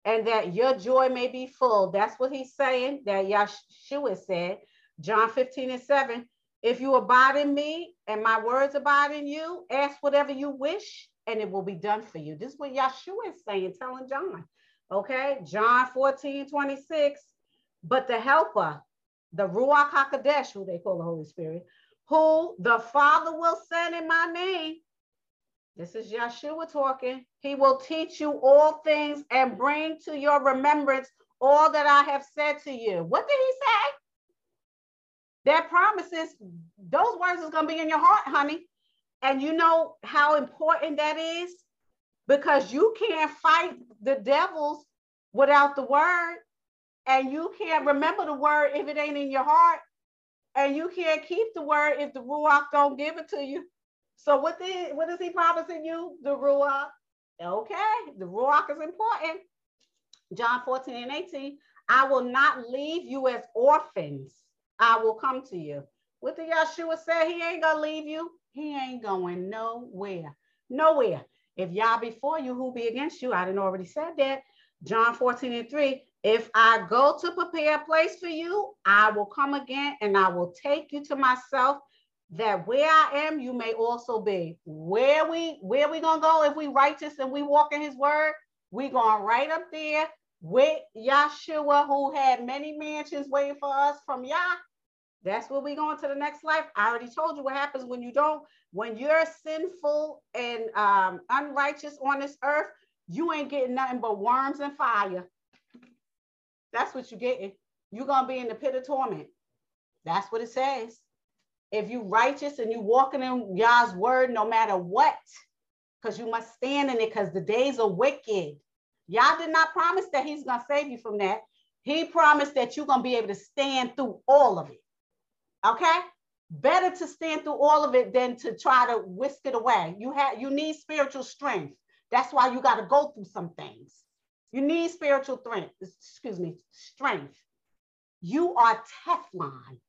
and that your joy may be full. That's what he's saying, that Yeshua said. John 15 and 7 if you abide in me and my words abide in you, ask whatever you wish and it will be done for you. This is what Yeshua is saying, telling John. Okay, John 14, 26. But the helper, the Ruach HaKodesh, who they call the Holy Spirit, who the Father will send in my name. This is Yeshua talking. He will teach you all things and bring to your remembrance all that I have said to you. What did he say? That promises, those words is going to be in your heart, honey. And you know how important that is? Because you can't fight the devils without the word. And you can't remember the word if it ain't in your heart. And you can't keep the word if the Ruach don't give it to you. So what, the, what is he promising you? The Ruach. Okay, the Ruach is important. John 14 and 18, I will not leave you as orphans. I will come to you. What did Yeshua say? He ain't gonna leave you. He ain't going nowhere. Nowhere. If Yah before you, who be against you? I didn't already said that. John 14 and 3. If I go to prepare a place for you, I will come again and I will take you to myself that where I am, you may also be. Where we where we gonna go if we righteous and we walk in his word? We going right up there with Yeshua, who had many mansions waiting for us from Yah. That's where we going to the next life. I already told you what happens when you don't, when you're sinful and um, unrighteous on this earth, you ain't getting nothing but worms and fire. That's what you're getting. You're gonna be in the pit of torment. That's what it says. If you righteous and you walking in Yah's word, no matter what, because you must stand in it, because the days are wicked. Yah did not promise that he's going to save you from that. He promised that you're going to be able to stand through all of it. Okay? Better to stand through all of it than to try to whisk it away. You have you need spiritual strength. That's why you got to go through some things. You need spiritual strength, excuse me, strength. You are Teflon.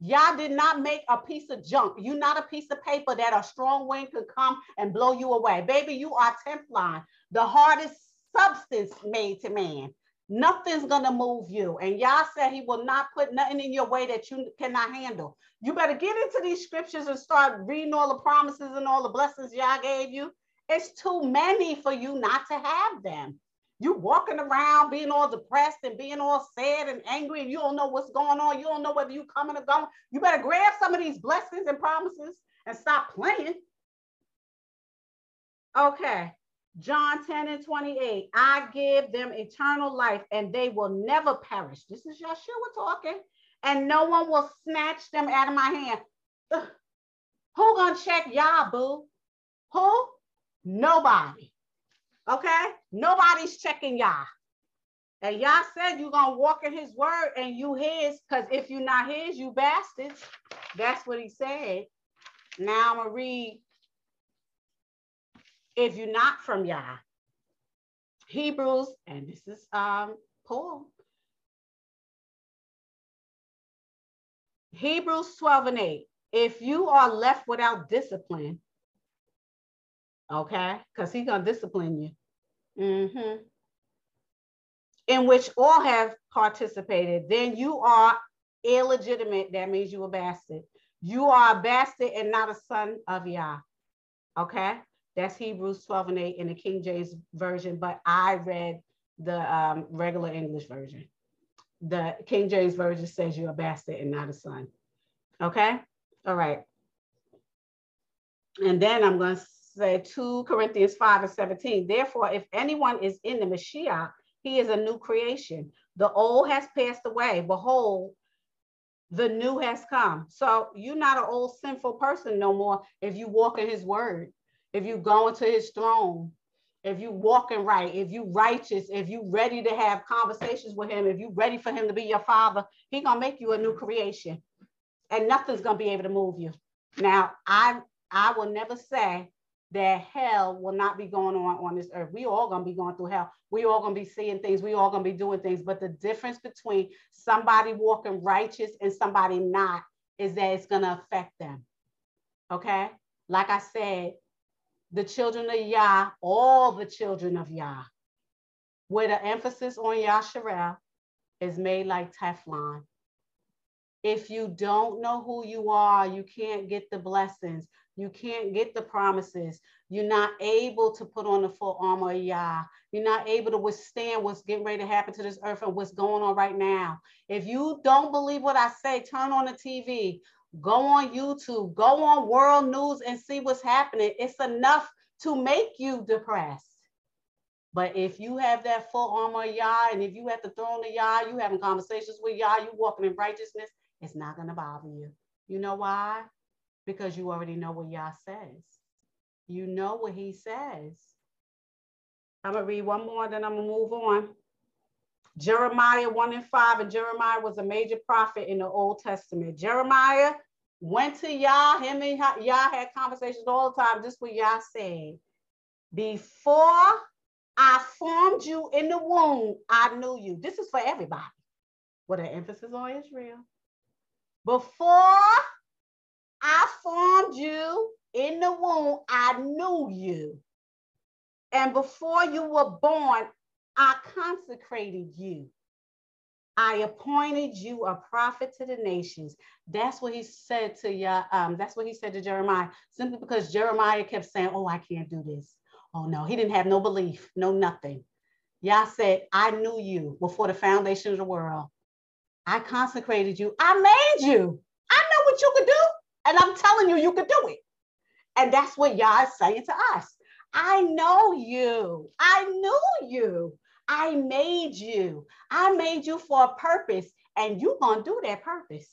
Yah did not make a piece of junk. You're not a piece of paper that a strong wind could come and blow you away. Baby, you are Teflon, the hardest substance made to man. Nothing's gonna move you. And Yah said he will not put nothing in your way that you cannot handle. You better get into these scriptures and start reading all the promises and all the blessings Yah gave you. It's too many for you not to have them you walking around being all depressed and being all sad and angry and you don't know what's going on. You don't know whether you coming or going. You better grab some of these blessings and promises and stop playing. Okay. John 10 and 28. I give them eternal life and they will never perish. This is Yeshua talking. And no one will snatch them out of my hand. Ugh. Who gonna check y'all, boo? Who? Nobody. Okay? Nobody's checking y'all. And y'all said you're gonna walk in his word and you his, because if you're not his, you bastards. That's what he said. Now I'm gonna read if you're not from Yah. Hebrews, and this is um Paul. Hebrews 12 and 8. If you are left without discipline, okay, because he's gonna discipline you mm-hmm. in which all have participated, then you are illegitimate. That means you a bastard. You are a bastard and not a son of Yah. Okay? That's Hebrews 12 and 8 in the King James Version, but I read the um, regular English version. The King James Version says you're a bastard and not a son. Okay? All right. And then I'm going to say 2 Corinthians 5 and 17. Therefore, if anyone is in the Mashiach, he is a new creation. The old has passed away. Behold, the new has come. So you're not an old sinful person no more if you walk in his word, if you go into his throne, if you walking right, if you righteous, if you ready to have conversations with him, if you ready for him to be your father, he gonna make you a new creation. And nothing's gonna be able to move you. Now, I I will never say that hell will not be going on on this earth. We all gonna be going through hell. We all gonna be seeing things. We all gonna be doing things. But the difference between somebody walking righteous and somebody not is that it's gonna affect them. Okay, like I said, the children of Yah, all the children of Yah, with the emphasis on Yasharel, is made like Teflon. If you don't know who you are, you can't get the blessings. You can't get the promises. You're not able to put on the full armor of Yah. You're not able to withstand what's getting ready to happen to this earth and what's going on right now. If you don't believe what I say, turn on the TV, go on YouTube, go on world news and see what's happening. It's enough to make you depressed. But if you have that full armor of Yah, and if you have the throne of Yah, you having conversations with Yah, you walking in righteousness, it's not going to bother you. You know why? Because you already know what Yah says. You know what he says. I'm going to read one more, then I'm going to move on. Jeremiah 1 and 5, and Jeremiah was a major prophet in the Old Testament. Jeremiah went to Yah, him and Yah had conversations all the time. Just what Yah said. Before I formed you in the womb, I knew you. This is for everybody with an emphasis on Israel. Before I formed you in the womb. I knew you. And before you were born, I consecrated you. I appointed you a prophet to the nations. That's what he said to you. Um, that's what he said to Jeremiah, simply because Jeremiah kept saying, Oh, I can't do this. Oh, no, he didn't have no belief, no nothing. Yah said, I knew you before the foundation of the world. I consecrated you. I made you. I know what you could do. And I'm telling you, you could do it. And that's what Yah is saying to us. I know you. I knew you. I made you. I made you for a purpose, and you're going to do that purpose.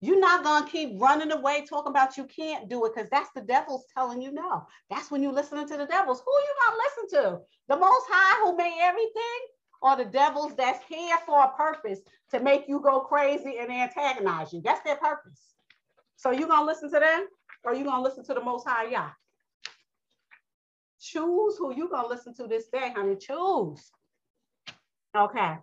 You're not going to keep running away talking about you can't do it because that's the devil's telling you no. That's when you're listening to the devils. Who you going to listen to? The Most High who made everything? are the devils that's here for a purpose to make you go crazy and antagonize you. That's their purpose. So you gonna listen to them or you gonna listen to the most high Yah? Choose who you gonna listen to this day, honey. Choose. Okay.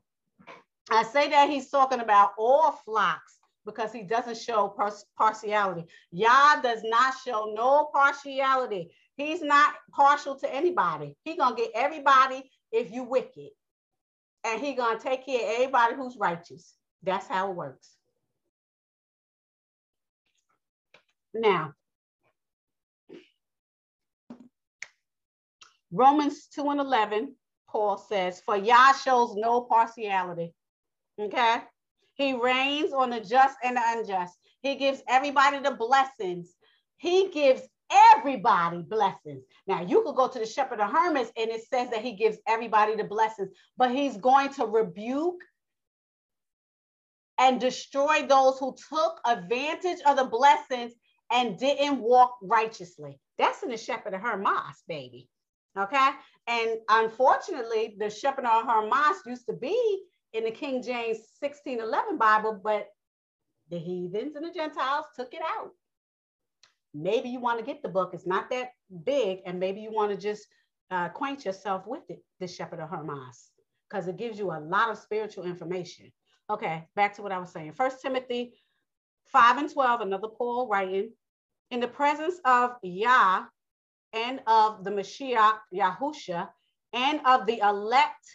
I say that he's talking about all flocks because he doesn't show partiality. Yah does not show no partiality. He's not partial to anybody. He gonna get everybody if you wicked. And he gonna take care of everybody who's righteous. That's how it works. Now, Romans 2 and 11, Paul says, For Yah shows no partiality. Okay? He reigns on the just and the unjust. He gives everybody the blessings. He gives everybody blessings. Now, you could go to the shepherd of Hermas and it says that he gives everybody the blessings, but he's going to rebuke and destroy those who took advantage of the blessings and didn't walk righteously. That's in the shepherd of Hermas, baby. Okay. And unfortunately, the shepherd of Hermas used to be in the King James 1611 Bible, but the heathens and the Gentiles took it out. Maybe you want to get the book, it's not that big, and maybe you want to just uh, acquaint yourself with it, the Shepherd of Hermas, because it gives you a lot of spiritual information. Okay, back to what I was saying. First Timothy 5 and 12, another Paul writing, in the presence of Yah and of the Mashiach Yahusha and of the elect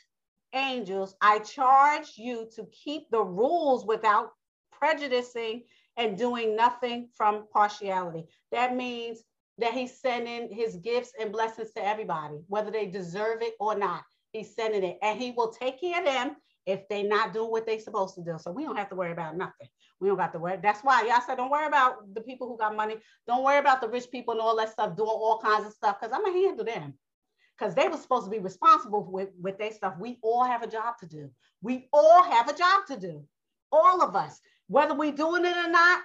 angels, I charge you to keep the rules without prejudicing and doing nothing from partiality. That means that he's sending his gifts and blessings to everybody, whether they deserve it or not. He's sending it, and he will take care of them if they're not doing what they're supposed to do. So we don't have to worry about nothing. We don't got to worry. That's why Yah said don't worry about the people who got money. Don't worry about the rich people and all that stuff doing all kinds of stuff because I'm gonna handle them because they were supposed to be responsible with, with their stuff. We all have a job to do. We all have a job to do. All of us, whether we doing it or not,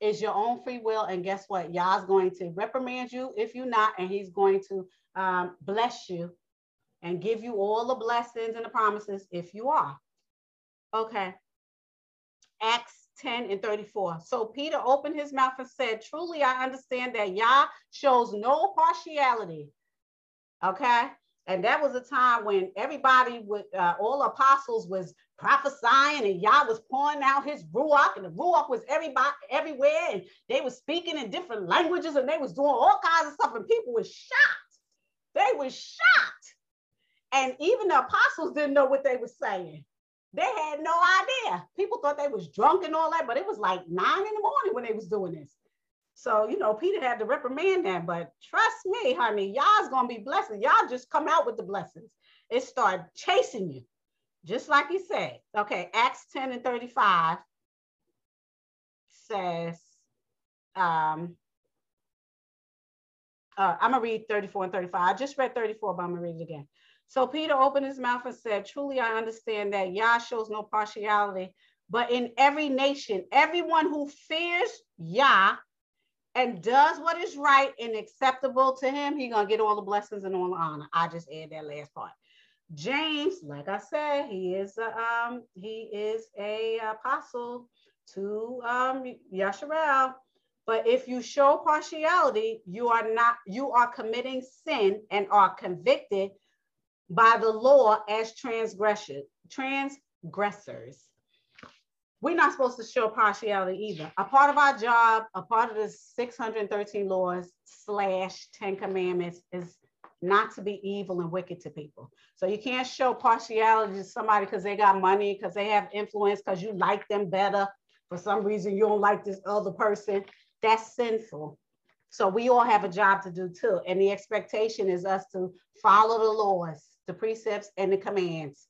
is your own free will. And guess what? Yah's going to reprimand you if you're not, and he's going to um, bless you and give you all the blessings and the promises if you are. Okay. Acts 10 and 34. So Peter opened his mouth and said, Truly, I understand that Yah shows no partiality Okay. And that was a time when everybody with uh, all apostles was prophesying and Yah was pouring out his Ruach and the Ruach was everybody everywhere and they were speaking in different languages and they was doing all kinds of stuff and people were shocked. They were shocked. And even the apostles didn't know what they were saying. They had no idea. People thought they was drunk and all that, but it was like nine in the morning when they was doing this. So, you know, Peter had to reprimand that, but trust me, honey, y'all's gonna be blessed. Y'all just come out with the blessings. It started chasing you, just like he said. Okay, Acts 10 and 35 says, um, uh, I'm gonna read 34 and 35. I just read 34, but I'm gonna read it again. So Peter opened his mouth and said, Truly, I understand that Yah shows no partiality, but in every nation, everyone who fears Yah and does what is right and acceptable to him, he gonna get all the blessings and all the honor. I just add that last part. James, like I said, he is a, um, he is a apostle to um Yasharel. But if you show partiality, you are not you are committing sin and are convicted by the law as transgression transgressors we're not supposed to show partiality either. A part of our job, a part of the 613 laws slash 10 commandments is not to be evil and wicked to people. So you can't show partiality to somebody because they got money, because they have influence, because you like them better. For some reason, you don't like this other person. That's sinful. So we all have a job to do too. And the expectation is us to follow the laws, the precepts, and the commands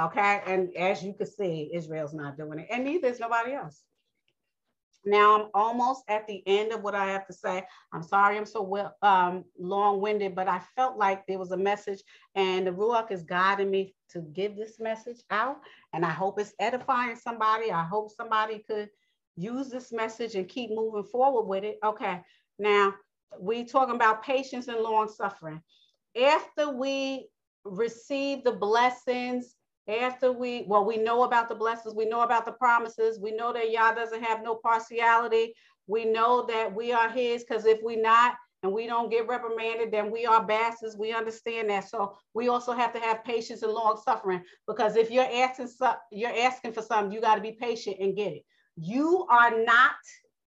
Okay. And as you can see, Israel's not doing it, and neither is nobody else. Now I'm almost at the end of what I have to say. I'm sorry I'm so well um, long-winded, but I felt like there was a message, and the Ruach is guiding me to give this message out. And I hope it's edifying somebody. I hope somebody could use this message and keep moving forward with it. Okay. Now we talking about patience and long suffering. After we receive the blessings after we, well, we know about the blessings, we know about the promises, we know that Yah doesn't have no partiality. We know that we are his because if we not and we don't get reprimanded, then we are bastards. We understand that. So we also have to have patience and long suffering because if you're asking, you're asking for something, you got to be patient and get it. You are not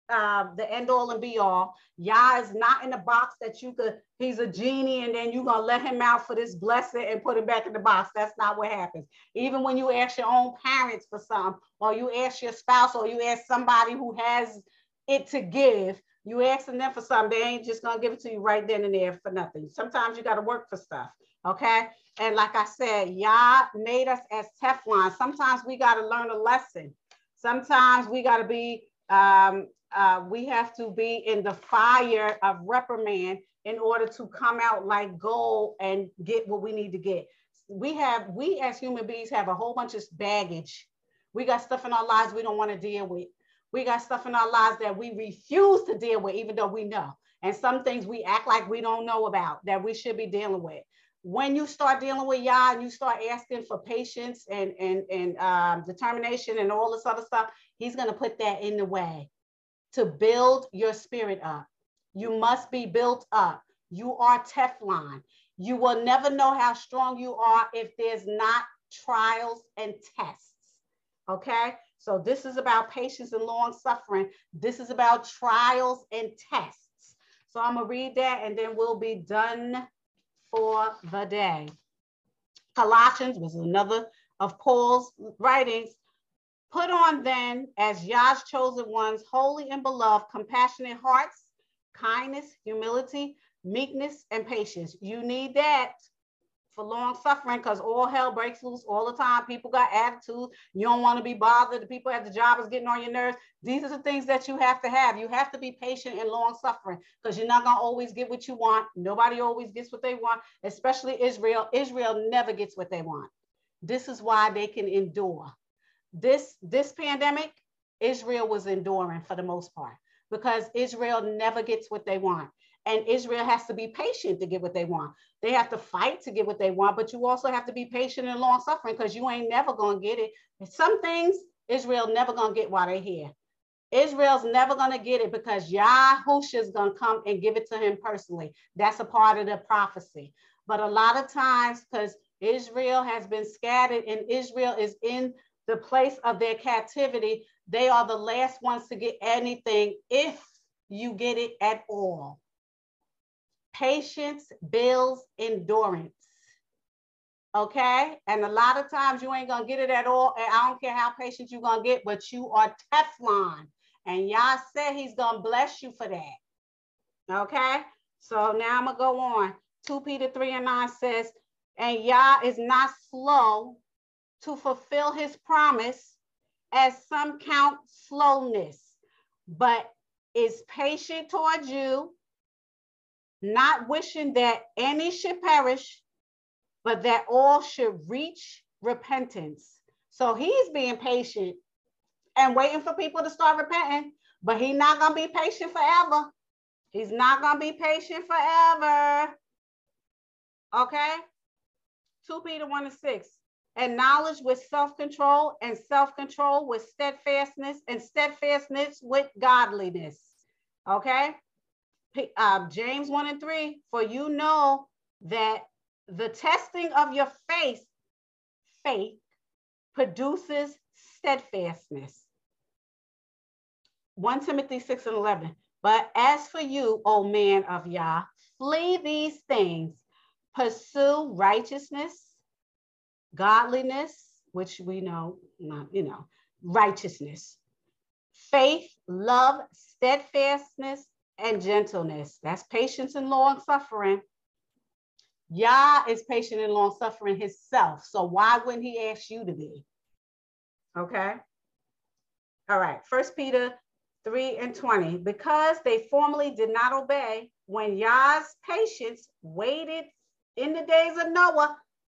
uh, the end all and be all. Yah is not in the box that you could, he's a genie and then you're going to let him out for this blessing and put him back in the box. That's not what happens. Even when you ask your own parents for something, or you ask your spouse, or you ask somebody who has it to give, you asking them for something, they ain't just going to give it to you right then and there for nothing. Sometimes you got to work for stuff. Okay. And like I said, Yah made us as Teflon. Sometimes we got to learn a lesson. Sometimes we got to be um, uh, we have to be in the fire of reprimand in order to come out like gold and get what we need to get. We have, we as human beings have a whole bunch of baggage. We got stuff in our lives we don't want to deal with. We got stuff in our lives that we refuse to deal with, even though we know. And some things we act like we don't know about that we should be dealing with. When you start dealing with Yah and you start asking for patience and, and, and um, determination and all this other stuff, he's going to put that in the way to build your spirit up. You must be built up. You are Teflon. You will never know how strong you are if there's not trials and tests. Okay? So this is about patience and long suffering. This is about trials and tests. So I'm going to read that and then we'll be done for the day. Colossians was another of Paul's writings. Put on then, as Yah's chosen ones, holy and beloved, compassionate hearts, kindness, humility, meekness, and patience. You need that for long suffering because all hell breaks loose all the time. People got attitude. You don't want to be bothered. The people at the job is getting on your nerves. These are the things that you have to have. You have to be patient and long suffering because you're not going to always get what you want. Nobody always gets what they want, especially Israel. Israel never gets what they want. This is why they can endure this this pandemic, Israel was enduring for the most part because Israel never gets what they want. And Israel has to be patient to get what they want. They have to fight to get what they want, but you also have to be patient and long suffering because you ain't never gonna get it. Some things Israel never gonna get while they're here. Israel's never gonna get it because Yahusha is gonna come and give it to him personally. That's a part of the prophecy. But a lot of times, because Israel has been scattered and Israel is in the place of their captivity, they are the last ones to get anything if you get it at all. Patience builds endurance. Okay. And a lot of times you ain't going to get it at all. And I don't care how patient you're going to get, but you are Teflon. And Yah said he's going to bless you for that. Okay. So now I'm going to go on. 2 Peter 3 and 9 says, and Yah is not slow to fulfill his promise, as some count slowness, but is patient towards you, not wishing that any should perish, but that all should reach repentance. So he's being patient and waiting for people to start repenting, but he's not going to be patient forever. He's not going to be patient forever. Okay? 2 Peter 1 and 6 and knowledge with self-control and self-control with steadfastness and steadfastness with godliness. Okay? Uh, james 1 and 3 for you know that the testing of your faith faith produces steadfastness. 1 timothy 6 and 11 but as for you o man of yah flee these things pursue righteousness godliness, which we know, not, you know, righteousness, faith, love, steadfastness, and gentleness. That's patience and long suffering. Yah is patient and long suffering himself. So why wouldn't he ask you to be? Okay. All right. First Peter 3 and 20. Because they formerly did not obey when Yah's patience waited in the days of Noah.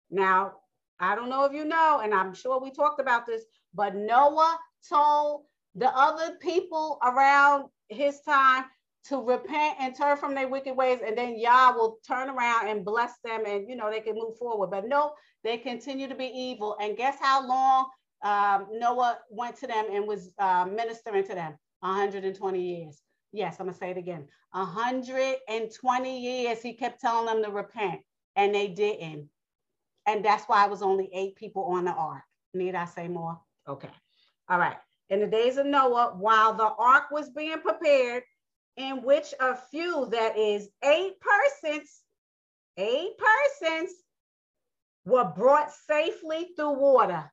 Now, I don't know if you know, and I'm sure we talked about this, but Noah told the other people around his time to repent and turn from their wicked ways, and then Yah will turn around and bless them, and you know they can move forward. But no, they continue to be evil. And guess how long um, Noah went to them and was uh, ministering to them? 120 years. Yes, I'm gonna say it again. 120 years he kept telling them to repent, and they didn't. And that's why it was only eight people on the ark. Need I say more? Okay. All right. In the days of Noah, while the ark was being prepared, in which a few, that is eight persons, eight persons were brought safely through water.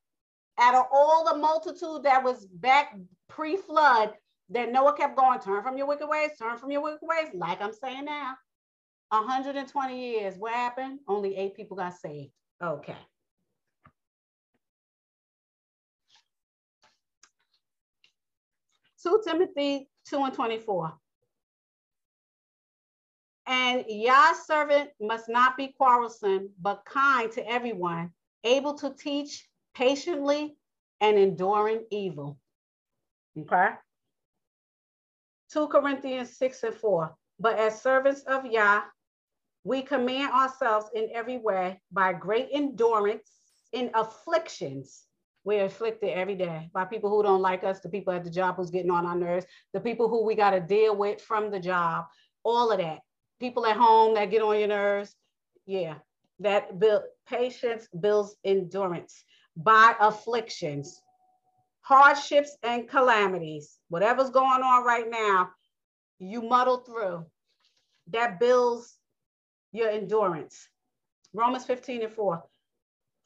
Out of all the multitude that was back pre-flood, that Noah kept going, turn from your wicked ways, turn from your wicked ways, like I'm saying now. 120 years, what happened? Only eight people got saved. Okay. 2 Timothy 2 and 24. And Yah's servant must not be quarrelsome, but kind to everyone, able to teach patiently and enduring evil. Okay. 2 Corinthians 6 and 4. But as servants of Yah, we command ourselves in every way by great endurance in afflictions we're afflicted every day by people who don't like us, the people at the job who's getting on our nerves, the people who we got to deal with from the job, all of that. People at home that get on your nerves. Yeah, that build patience builds endurance by afflictions, hardships, and calamities. Whatever's going on right now, you muddle through. That builds your endurance. Romans 15 and 4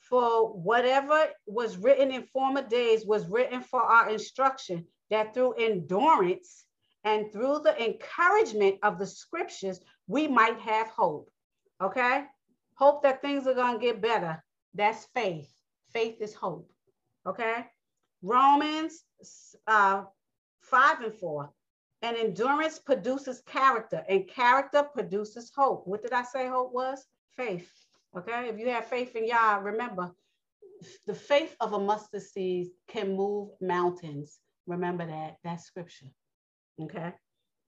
for whatever was written in former days was written for our instruction, that through endurance and through the encouragement of the scriptures, we might have hope. Okay? Hope that things are going to get better. That's faith. Faith is hope. Okay? Romans uh, 5 and 4. And endurance produces character, and character produces hope. What did I say hope was? Faith. Okay, if you have faith in Yah, remember the faith of a mustard seed can move mountains. Remember that, that scripture. Okay.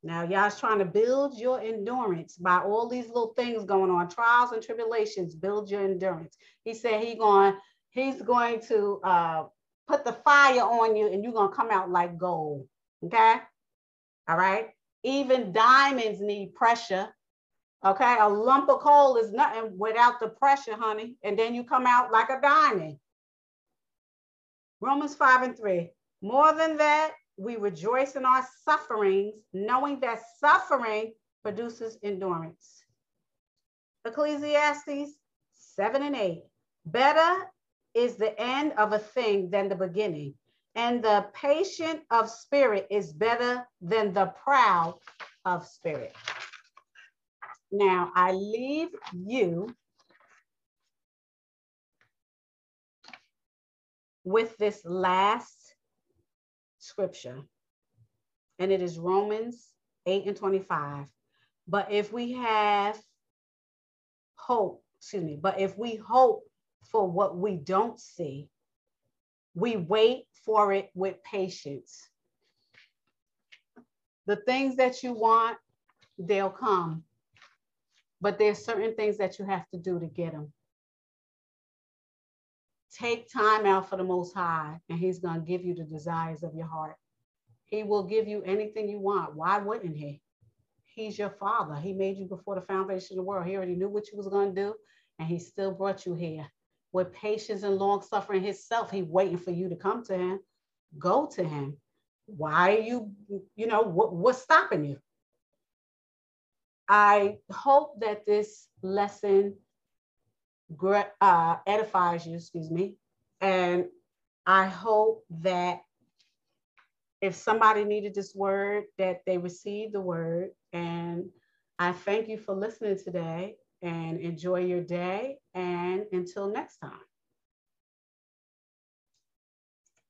Now, Yah's trying to build your endurance by all these little things going on, trials and tribulations, build your endurance. He said he going, he's going to uh, put the fire on you and you're going to come out like gold. Okay. All right. Even diamonds need pressure Okay, a lump of coal is nothing without the pressure, honey. And then you come out like a diamond. Romans 5 and 3. More than that, we rejoice in our sufferings, knowing that suffering produces endurance. Ecclesiastes 7 and 8. Better is the end of a thing than the beginning, and the patient of spirit is better than the proud of spirit. Now I leave you with this last scripture, and it is Romans 8 and 25. But if we have hope, excuse me, but if we hope for what we don't see, we wait for it with patience. The things that you want, they'll come but there's certain things that you have to do to get them. Take time out for the Most High, and He's going to give you the desires of your heart. He will give you anything you want. Why wouldn't He? He's your Father. He made you before the foundation of the world. He already knew what you was going to do, and He still brought you here with patience and long suffering Himself. He waiting for you to come to Him. Go to Him. Why are you? You know what, what's stopping you? I hope that this lesson uh, edifies you, excuse me. And I hope that if somebody needed this word, that they received the word. And I thank you for listening today and enjoy your day. And until next time.